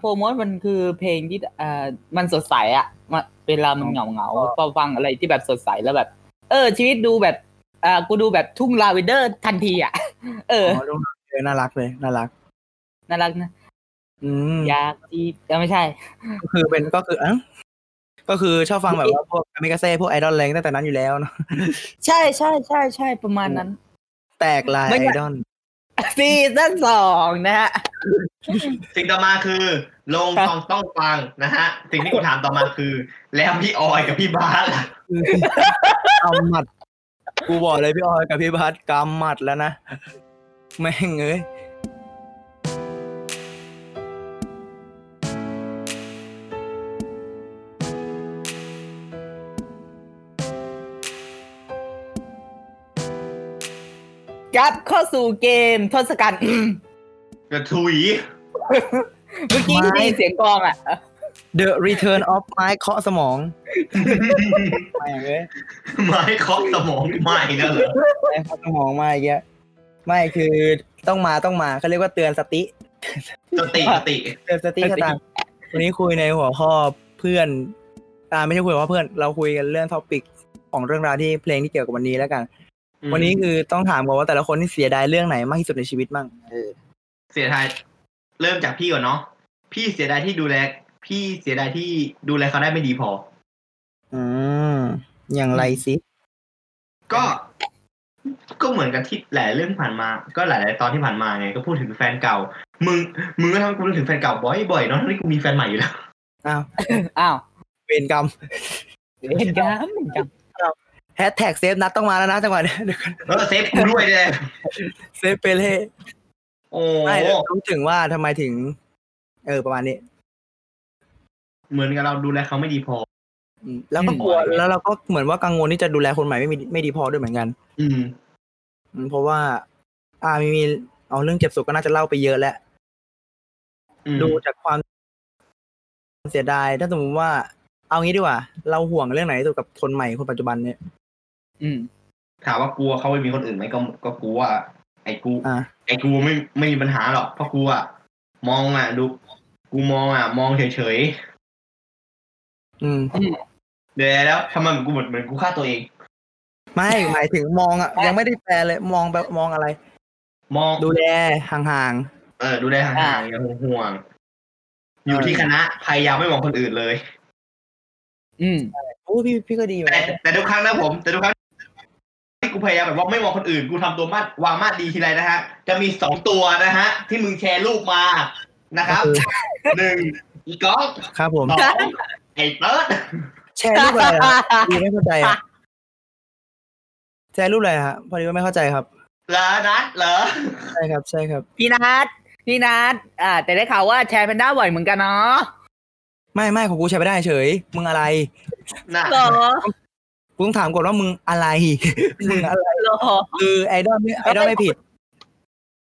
Speaker 1: โปรโมทมันคือเพลงที่อ่ามันสดใสอะมันเวลามันเหงาเหงาๆพอฟังอะไรที่แบบสดใสแล้วแบบ เออ ชีวิตดูแบบอ่ากูดูแบบทุ่งลาเวนเดอร์ทันทีอะ เออ
Speaker 2: อ๋อเออน่ารักเลยน่ารัก
Speaker 1: น่ารักนะ
Speaker 2: อืม
Speaker 1: อยากจีบเอ้าไม่ใช่
Speaker 2: ก็คือเป็นก็คืออะก็คือชอบฟังแบบว่าพวกอเมกาเซ่พวกไอดอลแรงตั้งแต่นั้นอยู่แล้วเนาะ
Speaker 1: ใช่ใช่ใช่ใช่ประมาณนั้น
Speaker 2: แตกลาย
Speaker 1: ไม่
Speaker 2: ไอ
Speaker 1: อยาก
Speaker 2: ดอล
Speaker 1: ซีซั่นสองนะฮะ
Speaker 4: สิ่งต่อมาคือ ลงต้องต้องฟังนะฮะ สิ่งที่กูถามต่อมาคือ แล้วพี่ออยกับพี่บาสล่ะ
Speaker 2: กำหมัด กูบอกเลยพี่ออยกับพี่พัดกำหมัดแล้วนะ แม่งเอ้ย
Speaker 1: กลับเข้าสู่เกมทศกัณฐ์
Speaker 4: กระทุย
Speaker 1: เมื่อกี้ที่ได้ยินเสียงกลองอะ
Speaker 2: The Return of ไม้เคาะสมองแม่งเอ้ย
Speaker 4: ไม้เคาะสมองไม่นั่นเหรอ
Speaker 2: ไม้เคาะสมองมาอีกแล้วไม่คือต้องมาต้องมาเขาเรียกว่าเตือนสติ
Speaker 4: สติสติ
Speaker 2: เตือนสติสตางค์วันนี้คุยในหัวข้อเพื่อนอ่าไม่ใช่คุยหัวข้อเพื่อนเราคุยกันเรื่อง topicของเรื่องราวที่เพลงที่เกี่ยวกับวันนี้แล้วกัน วันนี้คือต้องถามก่อนว่าแต่ละคนที่เสียดายเรื่องไหนมากที่สุดในชีวิตมั่งเออ
Speaker 4: เสียดายเริ่มจากพี่ก่อนเนาะพี่เสียดายที่ดูแล พี่เสียดายที่ดูแลเขาได้ไม่ดีพอ
Speaker 2: อืมอย่างไรสิ
Speaker 4: ก็ ก็เหมือนกับที่หลายเรื่องผ่านมา ก็หลาย ๆ ตอนที่ผ่านมาไงก็พูดถึงแฟนเก่า มึง มึงก็ทำให้กูนึกถึงแฟนเก่าบ่อยๆเนาะทั้งที่กูมีแฟนใหม่อยู่แล้ว
Speaker 2: อ้าว
Speaker 1: อ้าว
Speaker 2: เวรกรรม
Speaker 1: เห็นกันเห็นกัน
Speaker 2: แฮชแท็ก save นัดต้องมาแล้วนะจังหวะเนี้ยเดี๋ยวก่อน
Speaker 4: เออ save กูด้วยเลย
Speaker 2: save เปเล่
Speaker 4: โอ้
Speaker 2: ไม่รู้ถึงว่าทำไมถึง เออ ประมาณนี้
Speaker 4: เหมือนกับเราดูแลเขาไม่ดีพอ
Speaker 2: อืมแล้วก็กลัว
Speaker 4: อืม
Speaker 2: แล้วเราก็เหมือนว่ากังวลที่จะดูแลคนใหม่ไม่มีไม่ดีพอด้วยเหมือนกัน
Speaker 4: อืม
Speaker 2: อืมเพราะว่า อ่ามีมีเอาเรื่องเจ็บสุขก็น่าจะเล่าไปเยอะแล้ว
Speaker 4: อืม
Speaker 2: ดูจากความเสียดายถ้าสมมติว่าเอางี้ดีกว่า เราห่วงเรื่องไหนที่สุดกับคนใหม่คนปัจจุบันเนี่ย
Speaker 1: อืม
Speaker 4: ถามว่ากลัวเขาไม่มีคนอื่นไหมก็ก็กลัวไอ้กู
Speaker 2: อ่า
Speaker 4: ไอ้กูไม่ไม่มีปัญหาหรอกเพราะกูอะมองอะดูกูมองอะมองเฉย
Speaker 2: อืม
Speaker 4: ๆเดี๋ยวแล้วทำไมเหมือนกูเหมือนเหมือนกูฆ่าตัวเอง
Speaker 2: ไม่หมายถึงมองอะ ยังไม่ได้แปลเลย มองแบบมองอะไร
Speaker 4: มอง
Speaker 2: ดูแลห่าง
Speaker 4: เออ ดูแลห่างๆอย่าห่วงๆอยู่ที่คณะพยายามไม่มองคนอื่นเลย
Speaker 1: อืม
Speaker 2: ๆโอ้พี่พี่ก็ดีอยู่
Speaker 4: แต่
Speaker 2: นะ
Speaker 4: แต่ทุกครั้งนะผม แต่ทุกครั้งที่ กูพยายามแบบว่าไม่มองคนอื่น กูทำตัวมาดวางมาดดีทีไรนะฮะ จะมีสองตัวนะฮะ ที่มึงแชร์รูปมานะครับหนึ่งอีกอง
Speaker 2: ครับผม
Speaker 4: สองไอ้เติร์ด
Speaker 2: แชร์รูปอะไรอะพี่ไม่เข้าใจอะแชร์รูปอะไรฮะพอดีว่าไม่เข้าใจครับ
Speaker 4: เหรอนัดเหรอ
Speaker 2: ใช่ครับใช่ครับ
Speaker 1: พี่นัทพี่นัทอ่า แต่ได้ข่าวว่าแชร์เป็นด้าบ่อยเหมือนกันเนาะ
Speaker 2: ไม่ไม่ของกูใช้ไม่ได้เฉย มึงอะไร
Speaker 4: น่ะ
Speaker 1: เหรอ
Speaker 2: กู ต้องถามก่อนว่ามึงอะไรมึงอะไร
Speaker 1: เหรอ
Speaker 2: คือไอดอลไม่ไอดอลไม่ผิด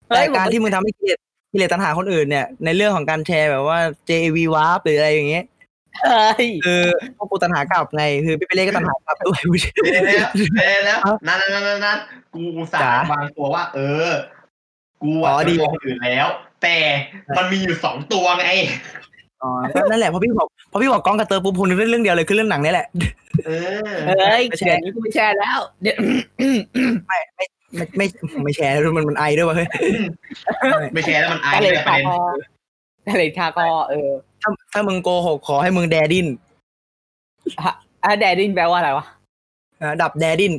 Speaker 1: เฮ้
Speaker 2: แต่
Speaker 1: ย
Speaker 2: การที่มึงทำให้กิเลสกิเลสตัณหาคนอื่นเนี่ยในเรื่องของการแชร์แบบว่า JV Warp หรืออะไรอย่างเงี้ย
Speaker 1: เฮ้ย
Speaker 2: คือพวกกูตัณหากลับไงคือพี่ไปเล่ก็ตัณหากลับด้วย
Speaker 4: เดี๋ยวแล้วเดี๋ยวแล้วนั่นนั่นนั่นนั่นกูอุตสา
Speaker 2: จ๋า
Speaker 4: ห์วางตัวว่า เออ กู
Speaker 2: อ๋
Speaker 4: อะ
Speaker 2: อดี
Speaker 4: ดีคนอื่นแล้ว แต่มันมีอยู่สองตัวไง
Speaker 2: อ๋อก็นั่นแหละพอพี่บอกพอพี่บอกกล้องกระเตอร์ปุ๊บพูนึกเรื่องเดียวเลยคือเรื่องหนังนี่แหละ
Speaker 4: เออ
Speaker 1: เฮ้ย
Speaker 2: ไม่แช
Speaker 1: เดี๋ย
Speaker 2: ร์
Speaker 1: วนี้กูไม่แชร์แล้วเดี๋ยว
Speaker 2: ไม่ไม่ไม่ไม่แชร์แล้วมันมันไอด้วยวะเฮ้ย
Speaker 4: ไม่แชร์แล้วมันอาย
Speaker 1: ทะเล
Speaker 4: เลยประ
Speaker 1: คา
Speaker 4: เด็น
Speaker 1: คอทะเลคาคอเออ
Speaker 2: ถ้าถ้ามึงโกหกขอให้มึงแดดิน
Speaker 1: อะแดดดิ้งแปลว่าอะไรวะ
Speaker 2: นะดับแดดิน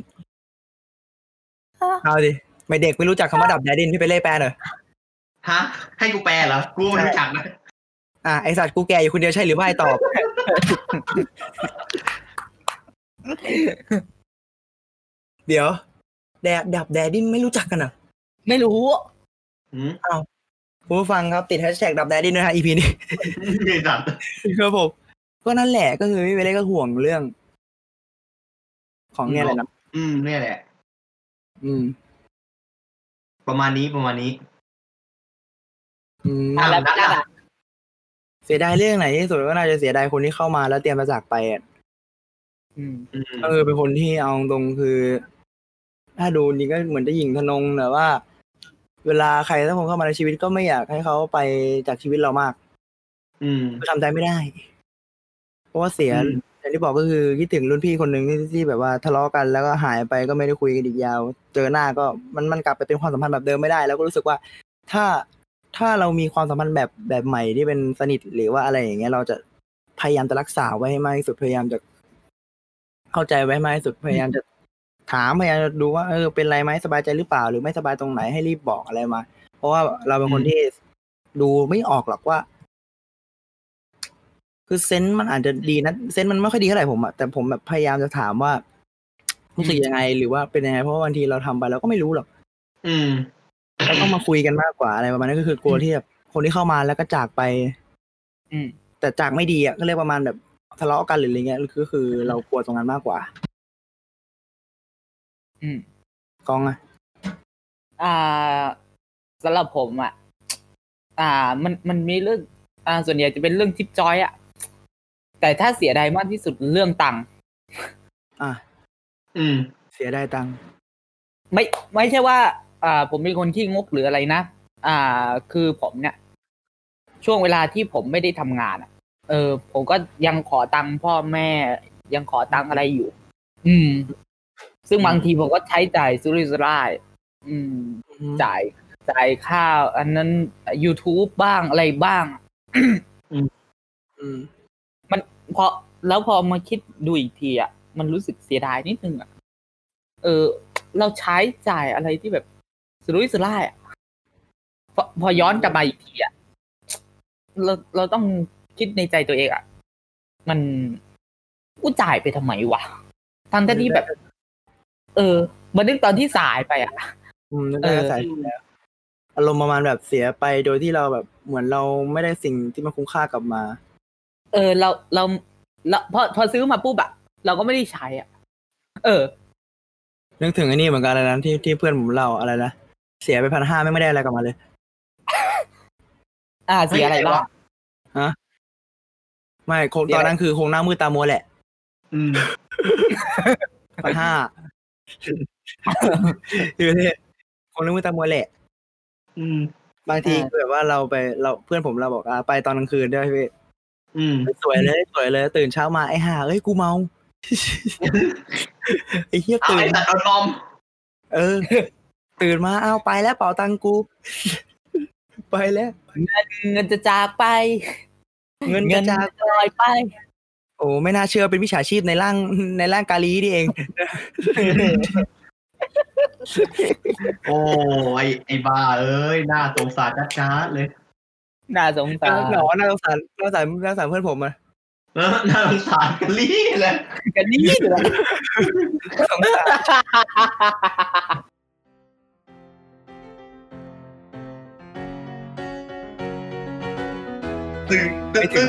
Speaker 2: เอาดิไม่เด็กไม่รู้จักคำว่าดับแดดินพี่ไปเล่แปลหน่อย
Speaker 4: ฮะ ให้กูแปลเหรอ กูไม่รู้จักนะ
Speaker 2: อะไอสัตว์กูแก่อยู่คนเดียวใช่หรือไม่ตอบ เดี๋ยว แดบดับแดดินไม่รู้จักกันเหรอ
Speaker 1: ไม่รู้
Speaker 4: อืม
Speaker 2: คุณผู้ฟังครับติดแฮชแท็กดับแดดินด้วยฮะ EP นี้
Speaker 4: ไม่จัด
Speaker 2: ครับผมก็นั่นแหละก็คือพี่ไปเล่ก็ห่วงเรื่อง ของเนี่ยแหละนะ
Speaker 4: อืมเนี่ยแหละ
Speaker 2: อืม
Speaker 4: ประมาณนี้ประมาณนี้
Speaker 2: อืม
Speaker 1: อะแล้วกันอะ
Speaker 2: เสียดายเรื่องไหนที่สุดก็น่าจะเสียดายคนที่เข้ามาแล้วเตรียมมาจากไปอะ
Speaker 1: อืม
Speaker 4: อืม
Speaker 2: ก็คือเป็นคนที่เอาตรงคือ ถ้าดูนี่ก็เหมือนจะหญิงทนงแต่ว่า เวลาใครสักคนเข้ามาในชีวิตก็ไม่อยากให้เขาไปจากชีวิตเรามาก
Speaker 4: อืม
Speaker 2: ทำใจไม่ได้ เพราะว่าเสีย
Speaker 4: อืม
Speaker 2: อย่างที่บอกก็คือคิดถึงรุ่นพี่คนหนึ่งที่ที่แบบว่าทะเลาะกันแล้วก็หายไปก็ไม่ได้คุยกันอีกยาว เจอหน้าก็มันมันกลับไปเป็นความสัมพันธ์แบบเดิมไม่ได้ แล้วก็รู้สึกว่า ถ้า ถ้าเรามีความสัมพันธ์แบบแบบใหม่ที่เป็นสนิทหรือว่าอะไรอย่างเงี้ยเราจะพยายามจะรักษาไว้ให้มากที่สุดพยายามจะเข้าใจไว้ให้มากที่สุดพยายามจะถามพยายามจะดูว่าเออเป็นไรไหมสบายใจหรือเปล่า หรือไม่สบายตรงไหนให้รีบบอกอะไรมา เพราะว่าเราเป็นคนที่ดูไม่ออกหรอกว่า คือเซนส์มันอาจจะดีนะเซนส์มันไม่ค่อยดีเท่าไหร่ผมอะแต่ผมแบบพยายามจะถามว่ารู้สึกยังไง หรือว่าเป็นยังไง เพราะว่าบางทีเราทำไปเราก็ไม่รู้หรอก
Speaker 4: อืม
Speaker 2: เราต้องมาคุยกันมากกว่าอะไรประมาณนั้นก็คือกลัวที่แบบคนที่เข้ามาแล้วก็จากไป
Speaker 1: อืม
Speaker 2: แต่จากไม่ดีอะก็เรียกประมาณแบบทะเลาะกันหรืออะไรเงี้ยก็คือเรากลัวตรงนั้นมากกว่า
Speaker 1: อืม
Speaker 2: กองอะ
Speaker 1: อ่าสำหรับผมอะ อ่า มันมันมีเรื่อง อ่า ส่วนใหญ่จะเป็นเรื่องทิปจอยอะ แต่ถ้าเสียดายมากที่สุดเรื่องตังค์
Speaker 2: อะ
Speaker 4: อืม
Speaker 2: เสียได้ตังค์
Speaker 1: ไม่ไม่ใช่ว่า อ่า ผมเป็นคนที่งกหรืออะไรนะอ่า คือผมเนี่ย ช่วงเวลาที่ผมไม่ได้ทำงานอะเออ ผมก็ยังขอตังค์พ่อแม่ ยังขอตังค์อะไรอยู่ อืม ซึ่งบางทีผมก็ใช้จ่ายสุรุ่ยสุร่ายอืม จ่ายจ่ายค่าอันนั้น YouTube บ้างอะไรบ้าง
Speaker 2: อืม
Speaker 1: มันพอแล้วพอมาคิดดูอีกทีอะ มันรู้สึกเสียดายนิดนึงอะ เออ เราใช้จ่ายอะไรที่แบบ สุรุ่ยสุร่ายอะพอพอย้อนกลับมาอีกทีอะเราเราต้องคิดในใจตัวเองอะ มันกูจ่ายไปทำไมวะทั้งที่แบบ เออมานึกตอนที่สายไปอะ
Speaker 2: อืมนั่นก็สายแล้วอารมณ์ประมาณแบบเสียไปโดยที่เราแบบเหมือนเราไม่ได้สิ่งที่มันคุ้มค่ากลับมา
Speaker 1: เออ เราเราเราพอพอซื้อมาปุ๊บอะเราก็ไม่ได้ใช้อะ เออ
Speaker 2: นึกถึงไอ้นี่เหมือนกันอะไรนะที่ที่เพื่อนผมเล่าอะไรนะ เสียไปพันห้าไม่ได้อะไรกลับมาเลย
Speaker 1: อ่าเสียอะไรบ้าง
Speaker 2: ไม่คง
Speaker 1: เสีย
Speaker 2: ต
Speaker 1: อะไร
Speaker 2: อนนั้นคือคงหน้ามืดตามัวแหละ
Speaker 4: อืม
Speaker 2: พันห้าคือเนี่ยคงหน้ามืดตามัวแหละ
Speaker 4: อืม
Speaker 2: บางที
Speaker 1: อ่า
Speaker 2: คือแบบว่าเราไปเราเพื่อนผมเราบอกอ่าไปตอนกลางคืนด้วยพี่
Speaker 4: อืม
Speaker 2: สวยเลยสวยเลย ตื่นเช้ามาไอ้ห่าเอ้ยกูเมาไอ้เหี้ย
Speaker 4: เอา
Speaker 2: ตื่
Speaker 4: ไอ้
Speaker 2: น
Speaker 4: ตัดเอานม
Speaker 2: เออ ตื่นมาเอาไปแล้วเป่าตังกู ไปแล้ว
Speaker 1: เงินจะจากไป
Speaker 2: เงินก
Speaker 1: เงิ
Speaker 2: ระ
Speaker 1: น
Speaker 2: จาย
Speaker 1: จะลอยไป
Speaker 2: โอ้ไม่น่าเชื่อเป็นวิชาชีพในร่างในร่างกาลีนี่เอง
Speaker 4: โอ้ไอไอบ้าเอ้ยน่าสงสารจ้าดๆเลย
Speaker 1: น่าสงสาร
Speaker 2: หนอน่าสงสารน่าสงสารน่าสงสารเพื่อนผมอะ
Speaker 4: เออน่าสงสารกันลี่เลย
Speaker 1: กันนี่เหรอ
Speaker 2: สงสาร
Speaker 4: ตึงตึงตึง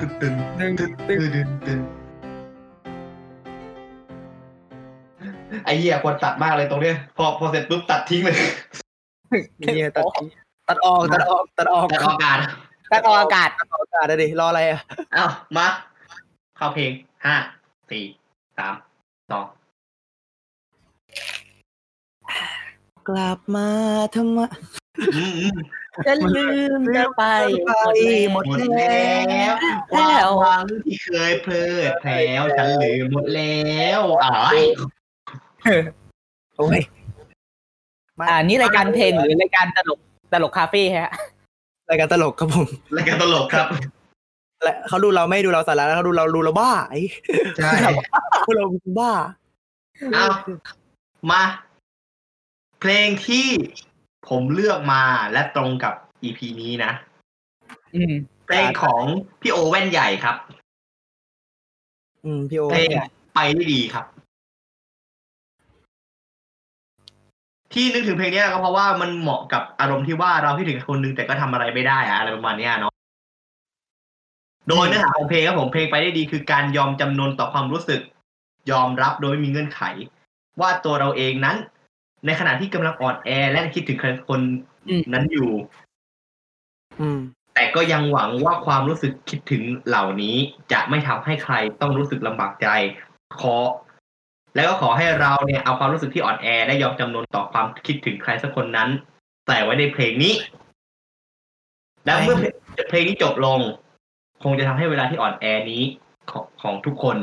Speaker 4: ตึงตึง
Speaker 2: หนึ่ง
Speaker 4: ตึง
Speaker 2: ตึ้ง
Speaker 4: ตึงตึงไอเหี้ยควรตัดมากเลยตรงเนี้ยพอพอเสร็จปุ๊บตัดทิ้งเลย
Speaker 2: เนี่ยตัดตัดออกตัดออกตัดออก
Speaker 4: ตัดออกอากาศ
Speaker 1: ตัดออกอากาศ
Speaker 2: ตัดออกอากาศเลยดิรออะไรอะ
Speaker 4: เอ้ามาเข้าเพลงห้าสี่สามสอง
Speaker 2: กลับมาทำไม
Speaker 4: อืมอืม
Speaker 1: จะลืมจะไป
Speaker 2: ไปหมด
Speaker 4: หมด
Speaker 2: แล้
Speaker 4: แล้ววความหวังที่เคยเพลิดแผลวฉันลืมหมดแล้วอ้าย
Speaker 2: โอ้ย
Speaker 1: อ่านี่รายการเพลงหรือรายการตลกตลกคาเฟ่ฮะ
Speaker 2: รายการตลกครับผม
Speaker 4: รายการตลกครับ
Speaker 2: และเขาดูเราไม่ดูเราสาระแล้วเขาดูเราดูเราบ้าไอ้
Speaker 4: ใช่
Speaker 2: พวกเราบ้า
Speaker 4: เอามา เพลงที่ ผมเลือกมาและตรงกับ EP นี้นะ
Speaker 1: อืม
Speaker 4: เพลงของพี่โอแว่นใหญ่ครับ
Speaker 2: อืมพี่โอ
Speaker 4: เพลงไปได้ดีครับ ที่นึกถึงเพลงเนี้ยก็เพราะว่ามันเหมาะกับอารมณ์ที่ว่าเราคิดถึงคนนึงแต่ก็ทำอะไรไม่ได้อะอะไรประมาณเนี้ยเนาะโดยเนื้อหาของเพลงครับผมเพลงไปได้ดีคือการยอมจำนนต่อความรู้สึก ยอมรับโดยไม่มีเงื่อนไข ว่าตัวเราเองนั้น ในขณะที่กำลังอ่อนแอและคิดถึงใครคน
Speaker 1: อืม
Speaker 4: นั้นอยู่
Speaker 2: อืม
Speaker 4: แต่ก็ยังหวังว่าความรู้สึกคิดถึงเหล่านี้ จะไม่ทำให้ใครต้องรู้สึกลำบากใจ ขอ แล้วก็ขอให้เราเนี่ยเอาความรู้สึกที่อ่อนแอและยอมจำนนต่อความคิดถึงใครสักคนนั้นใส่ไว้ในเพลงนี้ แล้วเมื่อเพลงนี้จบลง คงจะทำให้เวลาที่อ่อนแอนี้ของของทุกคน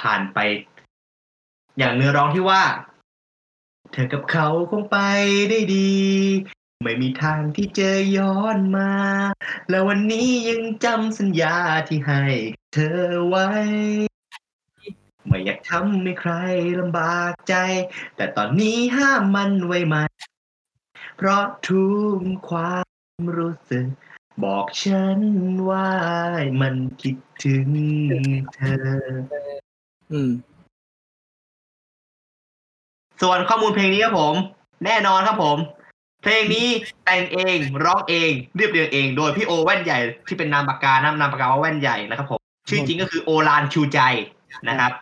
Speaker 4: ผ่านไป อย่างเนื้อร้องที่ว่า เธอกับเขาคงไปได้ดี ไม่มีทางที่เจะย้อนมา แล้ววันนี้ยังจำสัญญาที่ให้ เธอไว้ ไม่อยากทำให้ใครลำบากใจ แต่ตอนนี้ห้ามมันไว้ไหมเพราะทุกความรู้สึก บอกฉันว่ามันคิดถึงเธอ
Speaker 2: อืม
Speaker 4: ส่วนข้อมูลเพลงนี้ครับผม แน่นอนครับผม เพลงนี้แต่งเองร้องเองเรียบเรียงเอง โดยพี่โอแว่นใหญ่ที่เป็นนามปากกานามนามปากกาว่าแว่นใหญ่นะครับผมชื่อจริงก็คือโอลานชูใจนะครับ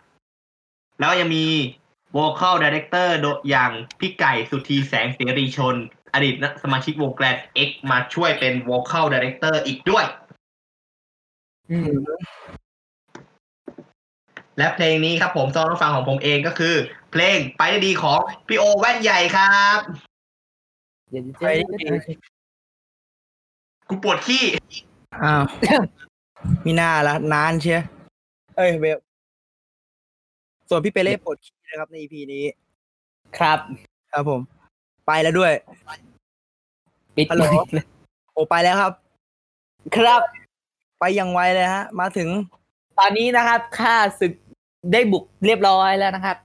Speaker 4: แล้วก็ยังมี vocal director โดยอย่างพี่ไก่สุธีแสงเสรีชน อดีตสมาชิกวงแกลน X มาช่วยเป็น vocal director อีกด้วย และเพลงนี้ครับผมซองรับฟังของผมเองก็คือ เพลงไปได้ดีของพี่โอแว่นใหญ่ครับ
Speaker 2: ไปได้ดี
Speaker 4: กูปวดขี้
Speaker 2: อ้าวมีหน้าละนานเชียเอ้ยเบลส่วนพี่เปเล่ปลดขี้นะครับใน EP นี้
Speaker 1: ครับ
Speaker 2: ครับผม ไปแล้วด้วย
Speaker 1: ปิด
Speaker 2: ฮัลโหลโอไปแล้วครับ
Speaker 1: ครับ
Speaker 2: ไปอย่างไวเลยฮะ มาถึง
Speaker 1: ตอนนี้นะครับข้าศึกได้บุกเรียบร้อยแล้วนะครับ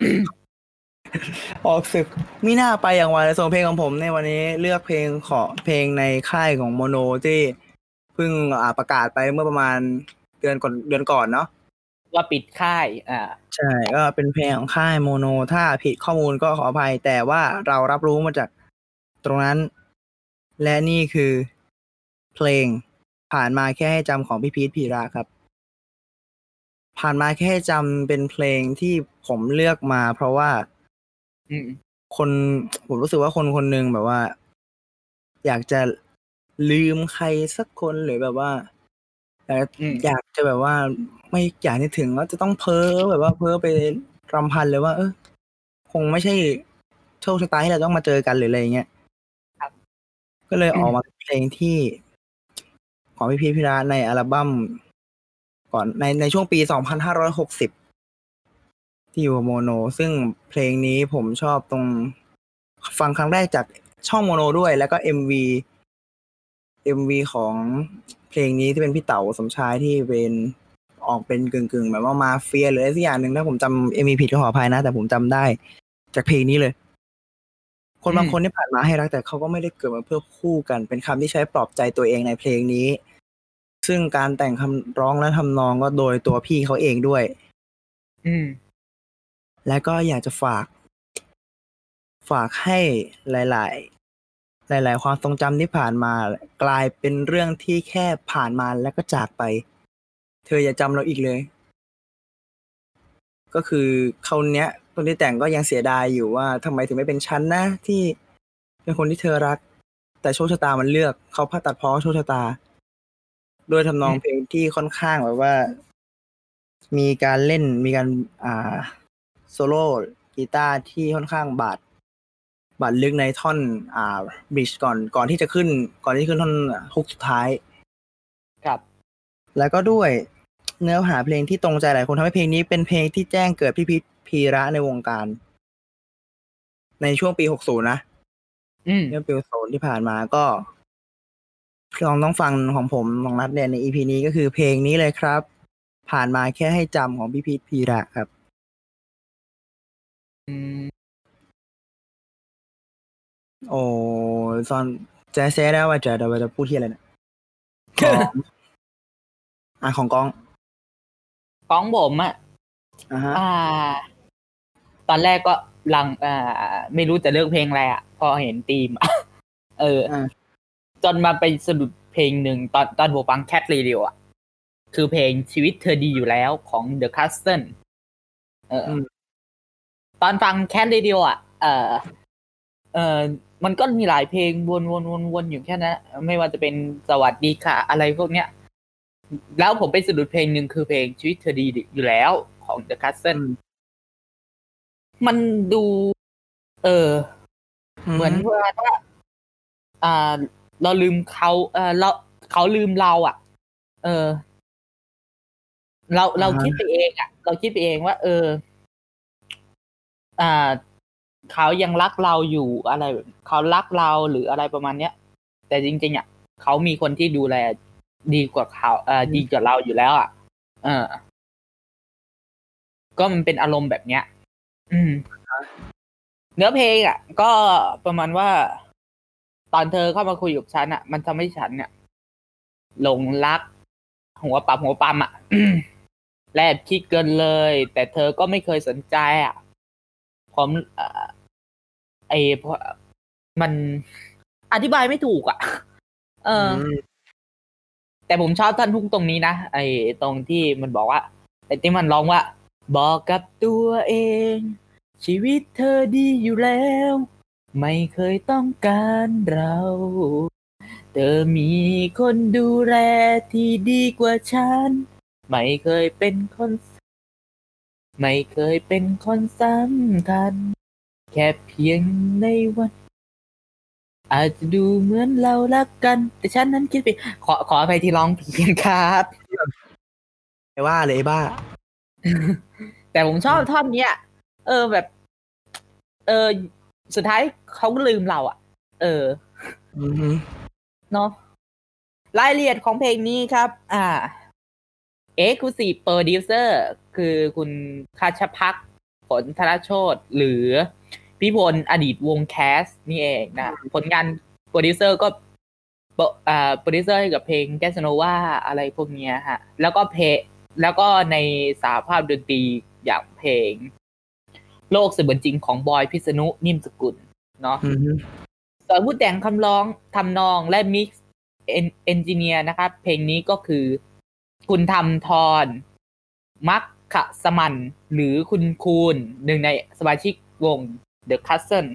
Speaker 2: ออกศึกมีหน้าไปอย่างไวเลยส่วนเพลงของผมในวันนี้เลือกเพลงขอเพลงในค่ายของโมโนที่เพิ่งอ่าประกาศไปเมื่อประมาณเดือนก่อนเดือนก่อนเนาะ
Speaker 1: ว่าปิดค่าย อ่า
Speaker 2: ใช่ก็เป็นเพลงของค่ายโมโน ถ้าผิดข้อมูลก็ขออภัย แต่ว่าเรารับรู้มาจากตรงนั้น และนี่คือเพลงผ่านมาแค่ให้จำของพี่พีทพีระครับ ผ่านมาแค่ให้จำเป็นเพลงที่ผมเลือกมา เพราะว่า
Speaker 1: อืม
Speaker 2: คนผมรู้สึกว่าคนคนหนึ่งแบบว่า อยากจะลืมใครสักคนหรือแบบว่าอยาก
Speaker 1: อืม
Speaker 2: อยากจะแบบว่า ไม่อยากนึกถึงว่าจะต้องเพ้อแบบว่าเพ้อไปรำพันเลยว่า เออคงไม่ใช่โชคชะตาที่เราต้องมาเจอกันหรืออะไรอย่างเงี้ยก็เลยออกมาเป็นเพลงที่ ของพี่พีชพิระในอัลบั้ม ก่อนในในช่วงปี 2560 ที่อยู่กับโมโน ซึ่งเพลงนี้ผมชอบตรงฟังครั้งแรกจากช่องโมโนด้วย แล้วก็ MV MV ของเพลงนี้ที่เป็นพี่เต๋าสมชายที่เป็นออกเป็นกึ่งๆแบบว่ามาเฟียหรืออะไรสักอย่างหนึ่งถ้าผมจำ MV ผิดก็ขออภัยนะ แต่ผมจำได้ จากเพลงนี้เลย คนบางคนที่ผ่านมาให้รักแต่เขาก็ไม่ได้เกิดมาเพื่อคู่กัน เป็นคำที่ใช้ปลอบใจตัวเองในเพลงนี้ ซึ่งการแต่งคำร้องและทำนองก็โดยตัวพี่เขาเองด้วย
Speaker 1: อืม
Speaker 2: และก็อยากจะฝาก ฝากให้หลาย ๆหลาย ๆ ความทรงจำที่ผ่านมา กลายเป็นเรื่องที่แค่ผ่านมาแล้วก็จากไป เธออย่าจำเราอีกเลย ก็คือเขาเนี้ยคนที่แต่งก็ยังเสียดายอยู่ว่าทำไมถึงไม่เป็นฉันนะที่เป็นคนที่เธอรัก แต่โชคชะตามันเลือกเขาพาตัดเพ้อโชคชะตา โดยทำนองเพลงที่ค่อนข้างแบบว่า มีการเล่นมีการอ่าโซโล่กีตาร์ที่ค่อนข้างบาดบาดลึกในท่อนอ่าบริดจ์ก่อนก่อนที่จะขึ้น ก่อนที่จะขึ้นท่อนฮุกสุดท้าย
Speaker 1: ครับ
Speaker 2: แล้วก็ด้วยเนื้อหาเพลงที่ตรงใจหลายคนทำให้เพลงนี้เป็นเพลงที่แจ้งเกิดพี่พิษพีระในวงการ ในช่วงปี60นะ
Speaker 1: อืม
Speaker 2: เมื่อปี60ที่ผ่านมาก็ ลองต้องฟังของผมของนัดเนี่ยใน EP นี้ก็คือเพลงนี้เลยครับ ผ่านมาแค่ให้จำของพี่พิษพีระครับ
Speaker 1: อืม
Speaker 2: โอ้ซอนแจ๊แซ่ได้ว่าจะเดี๋ยวจะพูดที่อะไรเนี่ยของอะของกอง
Speaker 1: ของผมอะ
Speaker 2: อ่าฮะ
Speaker 1: อ่า ตอนแรกก็ลังอ่าไม่รู้จะเลือกเพลงอะไรอะพอเห็นธีมอะเออ
Speaker 2: อ่า
Speaker 1: จนมาไปสะดุดเพลงหนึ่งตอนตอนผมฟังแคทเรดิโออะ คือเพลงชีวิตเธอดีอยู่แล้วของ The Castle เอออ
Speaker 2: ม
Speaker 1: ตอนฟังแคทเรดิโออะ เออเออมันก็มีหลายเพลงวนวนวนวนอยู่แค่นั้นไม่ว่าจะเป็นสวัสดีค่ะ อะไรพวกเนี้ย แล้วผมไปสะดุดเพลงหนึ่งคือเพลงชีวิตเธอดีอยู่แล้วของ The Castle มันดู เออ เหมือนว่าถ้าอ่า เราลืมเขาเออเราเขาลืมเราอะ เออ เราเรา
Speaker 2: อ่าฮะ
Speaker 1: คิดไปเองอะ เราคิดไปเองว่า เออ อ่าเขายังรักเราอยู่อะไรแบบเขารักเราหรืออะไรประมาณเนี้ย แต่จริงๆอะเขามีคนที่ดูแล ดีกว่าเขาเอ่อดีกว่าเราอยู่แล้ว อะ เออ ก็มันเป็นอารมณ์แบบเนี้ย อืม เนื้อเพลงอะ ก็ประมาณว่า ตอนเธอเข้ามาคุยกับฉันอะมันทำให้ฉันเนี่ยหลงรัก หัวปับหัวปั๊มอะแลบคิดเกินเลย แต่เธอก็ไม่เคยสนใจอะผมเออไอ้เพมันอธิบายไม่ถูกอะเออ แต่ผมชอบท่อนทุกตรงนี้นะไอ้ตรงที่มันบอกว่าไอ้ที่มันร้องว่า บอกกับตัวเอง ชีวิตเธอดีอยู่แล้ว ไม่เคยต้องการเรา เธอมีคนดูแลที่ดีกว่าฉัน ไม่เคยเป็นคน ไม่เคยเป็นคนสำคัญ แค่เพียงในวัน อาจจะดูเหมือนเรารักกัน แต่ฉันนั้นคิดไป ขอขออภัยที่ร้องเพียงครับ
Speaker 2: ไอ้ว่าเลยไอ้บ้า
Speaker 1: แต่ผมชอบท่อนเนี้ย เออแบบ เออ สุดท้ายเขาก็ลืมเราอะ เออ
Speaker 2: อือฮึ
Speaker 1: เนาะรายละเอียดของเพลงนี้ครับ อ่า Exclusive Producer คือคุณคาชพักผลธนโชตหรือพี่พลอดีตวงแคส นี่เองนะ ผลงานโปรดิวเซอร์ก็โปรอ่าโปรดิวเซอร์ให้กับเพลงคาสโนวาอะไรพวกเนี้ยฮะ แล้วก็เพลงแล้วก็ในสาภาพดนตรีอย่างเพลง โลกเสมือนจริงของบอยพิษณุนิ่มสกุลเนาะ
Speaker 2: อือฮึ
Speaker 1: ส่วนผู้แต่งคำร้องทำนองและ mix engineer นะครับ เพลงนี้ก็คือ คุณทำทรมักขะสมันหรือคุณคูณหนึ่งในสมาชิกวง The Cousin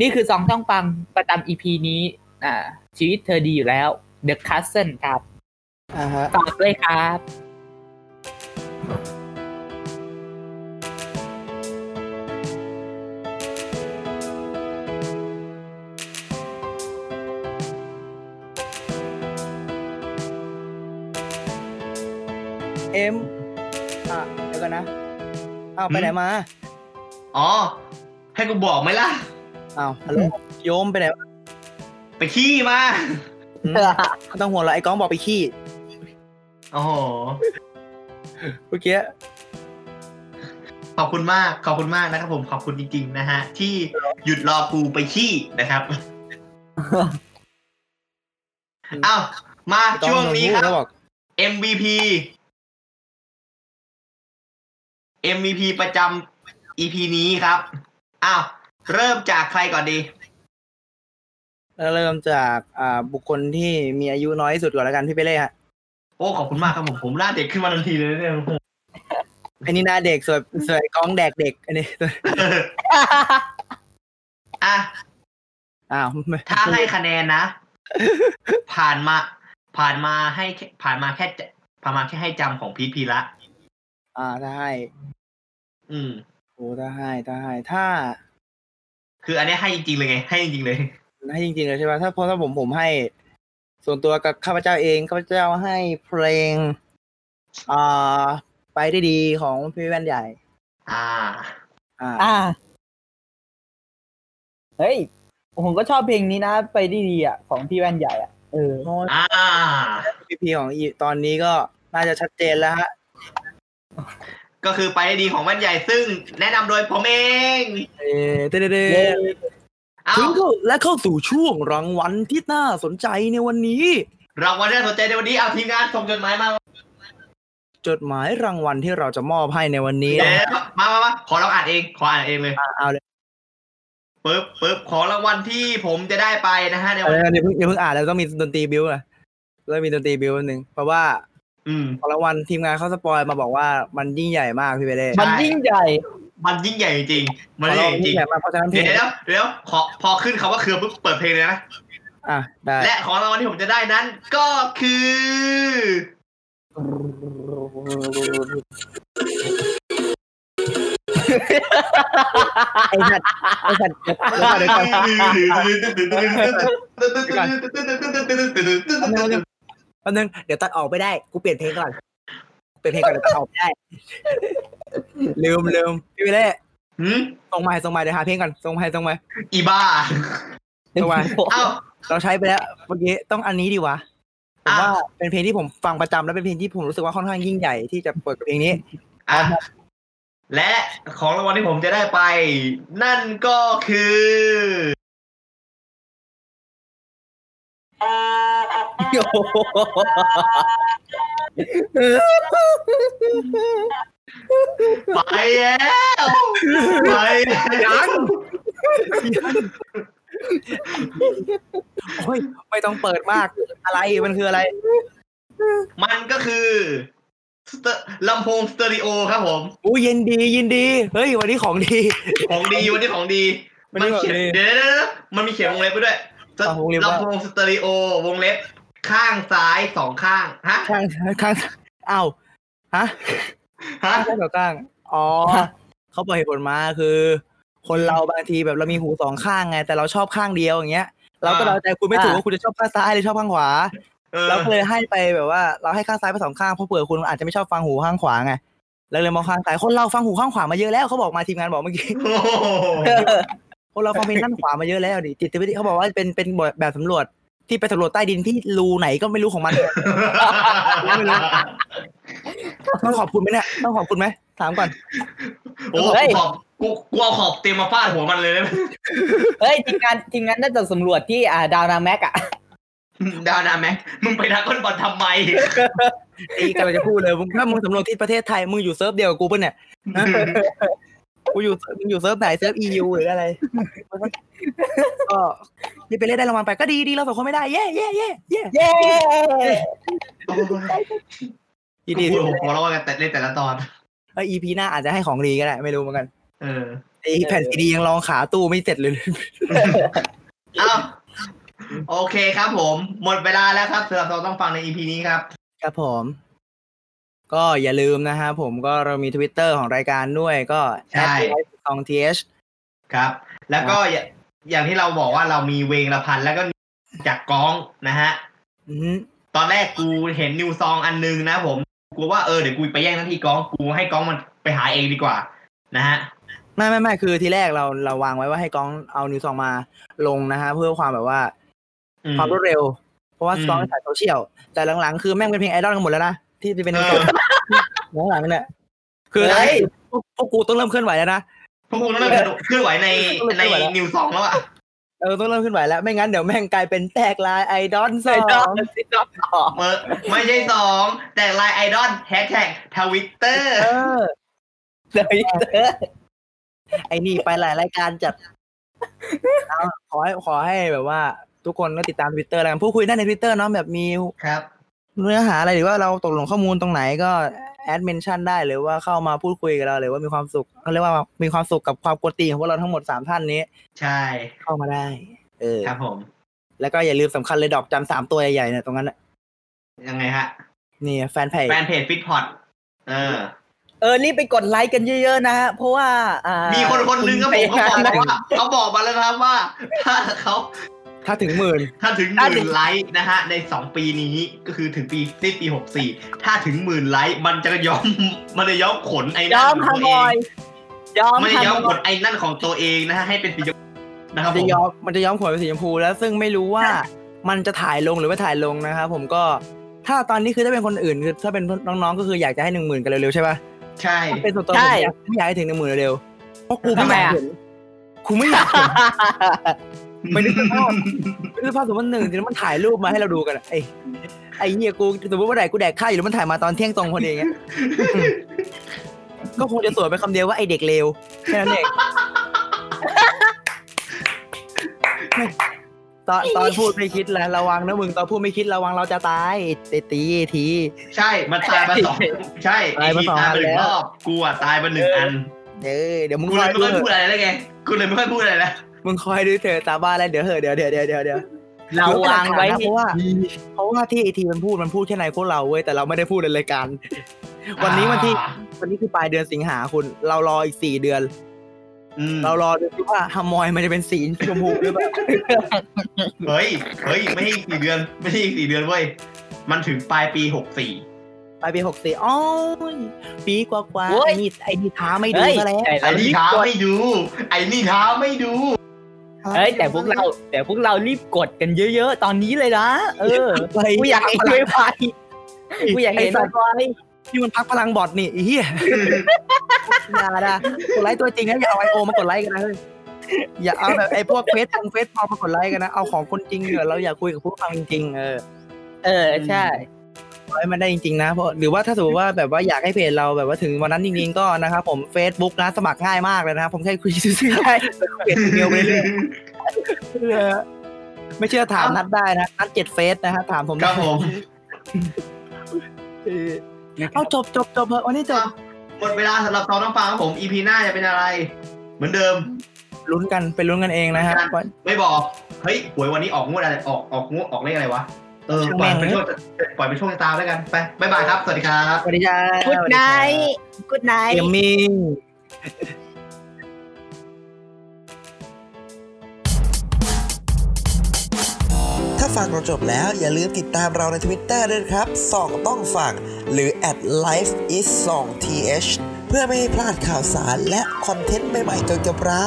Speaker 1: นี่คือสองต้องฟังประจำ EP นี้ อ่า ชีวิตเธอดีอยู่แล้ว The Cousin ครับ
Speaker 2: อ่าฮะ
Speaker 1: ฝากด้วยครับ
Speaker 2: มอะเดี๋ยวกันนะอ้าวไป
Speaker 4: หืม
Speaker 2: ไหนมา
Speaker 4: อ๋อ ให้กูบอกไหมล่ะ
Speaker 2: อ้าวฮัลโหลโยมไปไหนวะ
Speaker 4: ไปขี้มา
Speaker 2: อืมไม่ต้องห่วงหรอกไอ้ก้องบอกไปขี้
Speaker 4: โอ้โห
Speaker 2: เมื่อกี้
Speaker 4: ขอบคุณมากขอบคุณมากนะครับผมขอบคุณจริงๆนะฮะ ที่หยุดรอกูไปขี้นะครับอ้าวมา
Speaker 2: ไอ้ก้อง
Speaker 4: ช่วง
Speaker 2: โดน
Speaker 4: นี้
Speaker 2: พูด
Speaker 4: ครั
Speaker 2: แล้ว
Speaker 4: บ
Speaker 2: บอก
Speaker 4: MVP MVP ประจำ EP นี้ครับอ้าวเริ่มจากใครก่อนดี
Speaker 2: แล้วเริ่มจากอ่าบุคคลที่มีอายุน้อยที่สุดก่อนแล้วกันพี่เปเล่ฮะ
Speaker 4: โอ้ขอบคุณมากครับผมผมหน้าเด็กขึ้นมาทันทีเลยเนี่ยโอ้โห
Speaker 2: ไอ้นี่หน้าเด็กส่วนส่วนไอ้ก้องแดกเด็ก อันนี้
Speaker 4: อะ
Speaker 2: อ้าวไม่
Speaker 4: ถ้าให้คะแนนนะ ผ่านมา ผ่านมาให้แค่ผ่านมาแค่จะผ่านมาแค่ให้จำของพีทพีละ
Speaker 2: อ่าถ้าให้
Speaker 4: อืม
Speaker 2: โอ้ถ้าให้ถ้าให้ถ้า
Speaker 4: คืออันนี้ให้จริงๆเลยไง ให้จริงๆเลย
Speaker 2: ให้จริงๆเลยใช่ไหมถ้าเพราะถ้าผมผมให้ ส่วนตัวกับข้าพเจ้าเองข้าพเจ้าให้เพลงอ่าไปได้ดีของพี่แว่นใหญ่
Speaker 4: อ่า
Speaker 2: อ่า
Speaker 1: อ่าเฮ้ยผมก็ชอบเพลงนี้นะ ไปได้ดีอะของพี่แว่นใหญ่อะเออ
Speaker 4: อ่า
Speaker 2: พีพีของอีตอนนี้ก็น่าจะชัดเจนแล้วฮะ
Speaker 4: ก็คือไปได้ดีของวันใหญ่ซึ่งแนะนำโดยผมเอง
Speaker 2: เออเด้เด้เด้
Speaker 1: เย้
Speaker 4: เอา
Speaker 2: ถึงเข้าและเข้าสู่ช่วงรางวัลที่น่าสนใจในวันนี้
Speaker 4: รางวัลที่น่าสนใจในวันนี้เอาทีมงานส่งจดหมายมา
Speaker 2: จดหมายรางวัลที่เราจะมอบให้ในวันนี้
Speaker 4: เดี๋ยว
Speaker 2: นะ
Speaker 4: มามามาขอเราอ่านเองขออ่านเองเลย
Speaker 2: อะเอาเลย
Speaker 4: ปึ๊บปึ๊บขอรางวัลที่ผมจะได้ไปนะฮะใน
Speaker 2: เอา
Speaker 4: วัน
Speaker 2: เลยเดี๋ยวเพิ่งเดี๋ยวเพิ่งอ่านแล้วต้องมีดนตรีบิวอะแล้วมีดนตรีบิวหนึ่งเพราะว่า
Speaker 4: อืม
Speaker 2: ของรางวัลทีมงานเขาสปอยมาบอกว่ามันยิ่งใหญ่มากพี่เบเล่
Speaker 1: มันยิ่งใหญ่
Speaker 4: มันยิ่งใหญ่จริงๆมัน
Speaker 2: ของ
Speaker 4: ยิ่ง
Speaker 2: เรา
Speaker 4: ใหญ่จริ
Speaker 2: ยิ่
Speaker 4: ง
Speaker 2: งใหญ่มากเพราะฉะนั้นเพล
Speaker 4: เดี๋
Speaker 2: ง
Speaker 4: ยวเดี๋ยวเดี๋ยวขอพอขึ้นคำว่าเครือปุ๊บเปิดเพลงเลยนะ
Speaker 2: อะได้
Speaker 4: และของรางวัลที่ผมจะได้นั้น ก็คือ
Speaker 2: ไอ้สัตว์ไอ้สัตว์เดี๋ยวก่อนเดี๋ยวก่อนเดี๋ยวก่อนแป๊บนึงเดี๋ยวตัดออกไม่ได้ กูเปลี่ยนเพลงก่อน เปลี่ยนเพลงก่อนเดี๋ยวตัดออกไม่ได้ ลืมลืมพี่เบเล่
Speaker 4: หืม
Speaker 2: ส่งมาให้ส่งมาเดี๋ยวหาเพลงก่อนส่งมาให้ส่งมา
Speaker 4: อีบ้า
Speaker 2: ส่งมา
Speaker 4: เอ้า
Speaker 2: เราใช้ไปแล้วเมื่อกี้ต้องอันนี้ดีวะผม
Speaker 4: อะ
Speaker 2: ว่าเป็นเพลงที่ผมฟังประจำและเป็นเพลงที่ผมรู้สึกว่าค่อนข้างยิ่งใหญ่ที่จะเปิดกับเพลงนี้
Speaker 4: อะและของรางวัลที่ผมจะได้ไป นั่นก็คือ ไปแล้วไปยัง
Speaker 2: โอ้ยไม่ต้องเปิดมาก อะไรมันคืออะไร
Speaker 4: มันก็คือสเตอร์ลำโพงสเตอริโอครับผม
Speaker 2: อู้ยินดียินดี เฮ้ย วันนี้ของดี
Speaker 4: ของดีวันนี้ของดี
Speaker 2: วั
Speaker 4: มันน
Speaker 2: นี้ของ
Speaker 4: เขียน
Speaker 2: ดี
Speaker 4: เดี๋ยวเดี๋ยวเดี๋ยวมันมีเขียนวงเล็บไปด้วย
Speaker 2: อะวงเล็บว่า
Speaker 4: ลำโพงสเตอริโอวงเล็บ ข้างซ้ายสองข้างฮะ
Speaker 2: ข้างข้างอ้าวฮะ
Speaker 4: ฮะ
Speaker 2: ข้างกับข้างอ๋อเขาบอกเหตุผลมาคือ คนเราบางทีแบบเรามีหูสองข้างไง แต่เราชอบข้างเดียวอย่างเงี้ย เราก็
Speaker 4: อ่า
Speaker 2: เราใจคุณไม่ถูก
Speaker 1: อ่า
Speaker 2: ว่าคุณจะชอบข้างซ้ายหรือชอบข้างขวา
Speaker 4: เออ
Speaker 2: เราก็เลยให้ไปแบบว่า เราให้ข้างซ้ายไปสองข้างเพราะเผื่อคุณอาจจะไม่ชอบฟังหูข้างขวาไงแล้วเลยมองข้างซ้ายคนเราฟังหูข้างขวามาเยอะแล้วเขาบอกมาทีมงานบอกเมื่อกี้
Speaker 4: โอ้โห
Speaker 2: คนเราฟังเพลงด้านขวามาเยอะแล้วดิจิตวิทยาเขาบอกว่าเป็นเป็นแบบสำรวจ ที่ไปสำรวจใต้ดินที่รูไหนก็ไม่รู้ของมันต้องขอบคุณไหมเนี่ยต้องขอบคุณไหมถามก่อน
Speaker 4: โอ้
Speaker 1: เฮ้ย
Speaker 4: ขอบกูกูเอาขอบเต็มมาฟาดหัวมันเลยนะ
Speaker 1: เฮ้ยทีมงานทีมงานน่าจะสำรวจที่อ่าดาวนาเม็กอะ
Speaker 4: ดาวนาเม็กมึงไปดราก้อนบอลทำไม
Speaker 2: ไอ้กำลังจะพูดเลยมึงถ้ามึงสำรวจที่ประเทศไทยมึงอยู่ serv เดียวกับกูปะเนี่ย กูอยู่มึงอยู่ serv ไหน serv EU หรืออะไรก็นี่ไปเล่นได้รางวัลไปก็ดีดีเราสองคนไม่ได้เย่เย่เย่เย่
Speaker 1: เย้
Speaker 2: ยินดี
Speaker 4: กู
Speaker 2: ที่
Speaker 4: หัวเราะกันแต่เล่นแต่ละตอน
Speaker 2: เออ EP หน้าอาจจะให้ของดีก็ได้ไม่รู้เหมือนกัน
Speaker 4: เออ
Speaker 2: ไอ้แผ่นซีดียังลองขาตู้ไม่เสร็จเลย
Speaker 4: เอ้าโอเคครับผม หมดเวลาแล้วครับสำหรับเราต้องฟังใน EP นี้ครับ
Speaker 2: ครับผม ก็อย่าลืมนะฮะผมก็เรามีทวิตเตอร์ของรายการด้วยก็
Speaker 4: ใช่
Speaker 2: ของ th
Speaker 4: ครับ แล้วก็อย่าอย่างที่เราบอกว่าเรามีเวงละพันแล้วก็จากกองนะฮะ
Speaker 2: อือฮึ
Speaker 4: ตอนแรกกูเห็นนิวซองอันนึงนะผมกูว่าเออเดี๋ยวกูไปแย่งหน้าที่กองกูให้กองมันไปหาเองดีกว่า นะฮะ
Speaker 2: ไม่ไม่ไม่คือทีแรกเราเราวางไว้ว่าให้กล้องเอานิวซองมาลงนะฮะเพื่อความแบบว่า
Speaker 4: อืม
Speaker 2: ความรวดเร็ว เพราะว่า
Speaker 4: อืม
Speaker 2: กล้องถ่ายโซเชียลแต่หลังๆคือแม่งเป็นเพลงไอดอลกันหมดแล้วนะ ที่เป็นนิวซองหลังๆเนี่ยคือ
Speaker 1: เฮ้ย
Speaker 2: พวกพวกกูต้องเริ่มเคลื่อนไหวแล้วนะ
Speaker 4: พวกกูต้องเริ่มเคลื่อนไหวใน
Speaker 2: ต้องเริ่มเค
Speaker 4: ใน
Speaker 2: ลื่อนไหวแล้ว
Speaker 4: นิวซองแล้วอะ
Speaker 2: เออต้องเริ่มเคลื่อนไหวแล้วไม่งั้นเดี๋ยวแม่งกลายเป็นแตกลายไอดอลส
Speaker 1: ใส่
Speaker 2: อ
Speaker 1: ดองใส่ดองต่อ
Speaker 4: เออไม่ใช่สองแต่ไลน์ไอดอลแฮชแท็กทวิตเตอร์
Speaker 2: เออ
Speaker 1: เลยเออ
Speaker 2: ไอ้นี่ไปหลายรายการจัดเอาขอให้ขอให้แบบว่า ทุกคนก็ติดตามทวิตเตอร์แล้วกันพูดคุยได้ในทวิตเตอร์เนาะแบบมี
Speaker 4: ครับ
Speaker 2: เนื้อหาอะไรหรือว่าเราตกลงข้อมูลตรงไหนก็ add mention ได้หรือว่าเข้ามาพูดคุยกับเราหรือว่ามีความสุขเขาเรียกว่ามีความสุขกับความกวนตีนของพวกเราทั้งหมดสามท่านนี้
Speaker 4: ใช่
Speaker 2: เข้ามาได้ เออ
Speaker 4: ครับผม
Speaker 2: แล้วก็อย่าลืมสำคัญเลยดอกจันสามตัวใหญ่ๆเนี่ยตรงนั้นน่ะ
Speaker 4: ยังไงฮะ
Speaker 2: นี่แฟนเพจ
Speaker 4: แฟนเพจฟิตพอดเออ
Speaker 1: เออรีบไปกดไลค์กันเยอะๆนะฮะเพราะว่าอ่า
Speaker 4: มี
Speaker 1: มี
Speaker 4: คนคนหนึงก็ผมเขาบอกมาว่าเขาบอกมาแล้วนะครับว่าถ้าเขา
Speaker 2: ถ้าถึงหมื่น
Speaker 4: ถ้าถึงหมื่นไลค์นะฮะในสองปีนี้ก็คือถึงปีสิ้นปีหกสี่ถ้าถึงหมื่นไลค์มันจะย้อมมันจะย้อมขนไอ้
Speaker 1: ย
Speaker 4: นั่
Speaker 1: อนม
Speaker 4: ของ
Speaker 1: ฮา
Speaker 4: ตัว
Speaker 1: น
Speaker 4: เอ
Speaker 1: อย
Speaker 4: ง
Speaker 1: ยอม
Speaker 4: มันจะ
Speaker 1: ฮา
Speaker 4: ย้อม
Speaker 1: น
Speaker 4: ข
Speaker 1: อย
Speaker 4: นไอ้นั่นของตัวเองนะฮะให้เป็นสีชมพูนะครับ
Speaker 2: มัน
Speaker 4: ผ
Speaker 2: จะ
Speaker 4: ม
Speaker 2: ย้อมมันจะย้อมขนเป็นสีชมพูแล้วซึ่งไม่รู้ว่ามันจะถ่ายลงหรือไม่ถ่ายลงนะครับผมก็ถ้าตอนนี้คือถ้าเป็นคนอื่นคือถ้าเป็นน้องๆก็คืออยากจะให้หนึ่งหมื่นกันเร็วๆใช่ปะ
Speaker 4: ใช่
Speaker 2: เป็นส่วนตัวผมอยากไม่อยากให้ถึงหนึ่งหมื่นเร็วๆเพราะกูไม่อยากเห็นกูไม่อยากเห็น ไม่นึกสภาพไม่นึกสภาพสมมติหนึ่งทีนั้นมันถ่ายรูปมาให้เราดูกันอะไอ้ไอ้เหี้ยกูสมมติว่าไหนกูแดกข้าวอยู่แล้วมันถ่ายมาตอนเที่ยงตรงพอดีเงี้ยอืมก็คงจะสวยไปคำเดียวว่าไอ้เด็กเลวแค่นั้นเองตอนตอนพูดไม่คิดแล้วระวังนะมึงตอนพูดไม่คิดระวังเราจะตายไอ้ตีไอ้ที
Speaker 4: ใช่มันตายมาสองใช่
Speaker 2: ตายมา
Speaker 4: ไอ้
Speaker 2: สอง
Speaker 4: ตาย
Speaker 2: อัน
Speaker 4: มาหนึ่ง
Speaker 2: แล้ว
Speaker 4: รอบกูอะตายมาหนึ่งอัน
Speaker 2: เออเดี๋ยวมึง
Speaker 4: กู
Speaker 2: ค
Speaker 4: เล
Speaker 2: อย
Speaker 4: ย
Speaker 2: ดู
Speaker 4: ไม่ค่อย
Speaker 2: เถ
Speaker 4: พูด
Speaker 2: อะ
Speaker 4: อะไรแล้วไงกูเลยไม่ค่อยพูดอะไรแล้ว
Speaker 2: มึงคอยดูเถอะตาบ้าอะไรเดี๋ยวเหอะเดี๋ยวเดี๋ยวเดี๋ยวเดี๋ยวเดี๋ยว
Speaker 1: เราวางไว้
Speaker 2: เพราะว่าเพราะว่าที่ไอทีมันพูดมันพูดแค่ในพวกเราเว้ยแต่เราไม่ได้พูดในรายการวันนี้วันที่
Speaker 4: อ่า
Speaker 2: วันนี้คือปลายเดือนสิงหาคุณเรารออีกสี่เดือน
Speaker 4: อืม
Speaker 2: เรารอดูซิว่าฮามอยมันจะเป็นสีชมพูหรือเปล่า
Speaker 4: เฮ้ยเฮ้ยไม่ใช่อีกสี่เดือน ไม่ใช่อีกสี่เดือนเว้ยมันถึงปลายปีหกสี่
Speaker 2: ปลายปีหกสี่อ๋อปีกว่ากว่า
Speaker 1: โอ้ย
Speaker 2: ไอ้นี่ไอ้นี่ท้าไม่ดู
Speaker 1: เฮ้ย
Speaker 2: ซะแล้ว
Speaker 1: แต่
Speaker 4: ไอ้
Speaker 1: เรา
Speaker 4: นี่
Speaker 1: รีบ
Speaker 4: เท้าก
Speaker 1: ด
Speaker 4: ไม่ดู ไอ้นี่เท้าไม่ดู
Speaker 1: เฮ้ยแต่พวกเรา แต่พวกเรารีบกดกันเยอะ ๆ ตอนนี้เลยนะเออ
Speaker 2: ไป
Speaker 1: กูอยากเห็นไวไฟกูอยากเห็น
Speaker 2: ไอ้สัตว์
Speaker 1: ไวไฟ
Speaker 2: ที่มันพักพลังบอทนี่ไอ้เหี้ยอย่านะกดไลค์ตัวจริงนะอย่าเอาไอโอมากดไลค์กันนะเฮ้ยอย่าเอาแบบไอ้พวกเฟซทางเฟซพอมากดไลค์กันนะเอาของคนจริงเถอะเราอยากคุยกับผู้ฟังจริงๆเออ
Speaker 1: เออใช่
Speaker 2: ขอให้มันได้จริงๆนะเพราะหรือว่าถ้าสมมติว่าแบบว่าอยากให้เพจเราแบบว่าถึงวันนั้นจริงๆก็นะครับผม Facebook นะสมัครง่ายมากเลยนะครับผมแค่คุยซื่อๆได้เปลี่ยนอีเมลไปเรื่อยๆเออไม่เชื่อถามนัดได้นะนัดเจ็ดเฟสนะฮะถามผม
Speaker 4: ครั
Speaker 2: ได้
Speaker 4: บผม
Speaker 2: เออเอาจบจบจบเถอะวันนี้จบ
Speaker 4: หมดเวลาสำหรับตอนน้ำฟังครับผม EP หน้าจะเป็นอะไร เหมือนเดิม
Speaker 2: ลุ้นกันไปลุ้นกันเองนะฮะ
Speaker 4: ไม่บอกเฮ้ยหวยวันนี้ออกงวดอะไรออกออกงวดออกเลขอะไรวะ เออ
Speaker 2: ช่าง
Speaker 4: ปล่อย
Speaker 2: แม่ง
Speaker 4: เป็นช่วงปล่อยเป็นช่วงชะตาแล้วกันไปบ๊ายบายครับ สวัสดีครับ
Speaker 2: สวัสดีจ้า good
Speaker 1: night
Speaker 2: good night gaming
Speaker 5: ถ้าฟังเราจบแล้วอย่าลืมติดตามเราใน Twitter ด้วยนะครับส่องต้องฟังหรือ at life is 2 th เพื่อไม่ให้พลาดข่าวสารและคอนเทนต์ใหม่ๆเกี่ยวกับเรา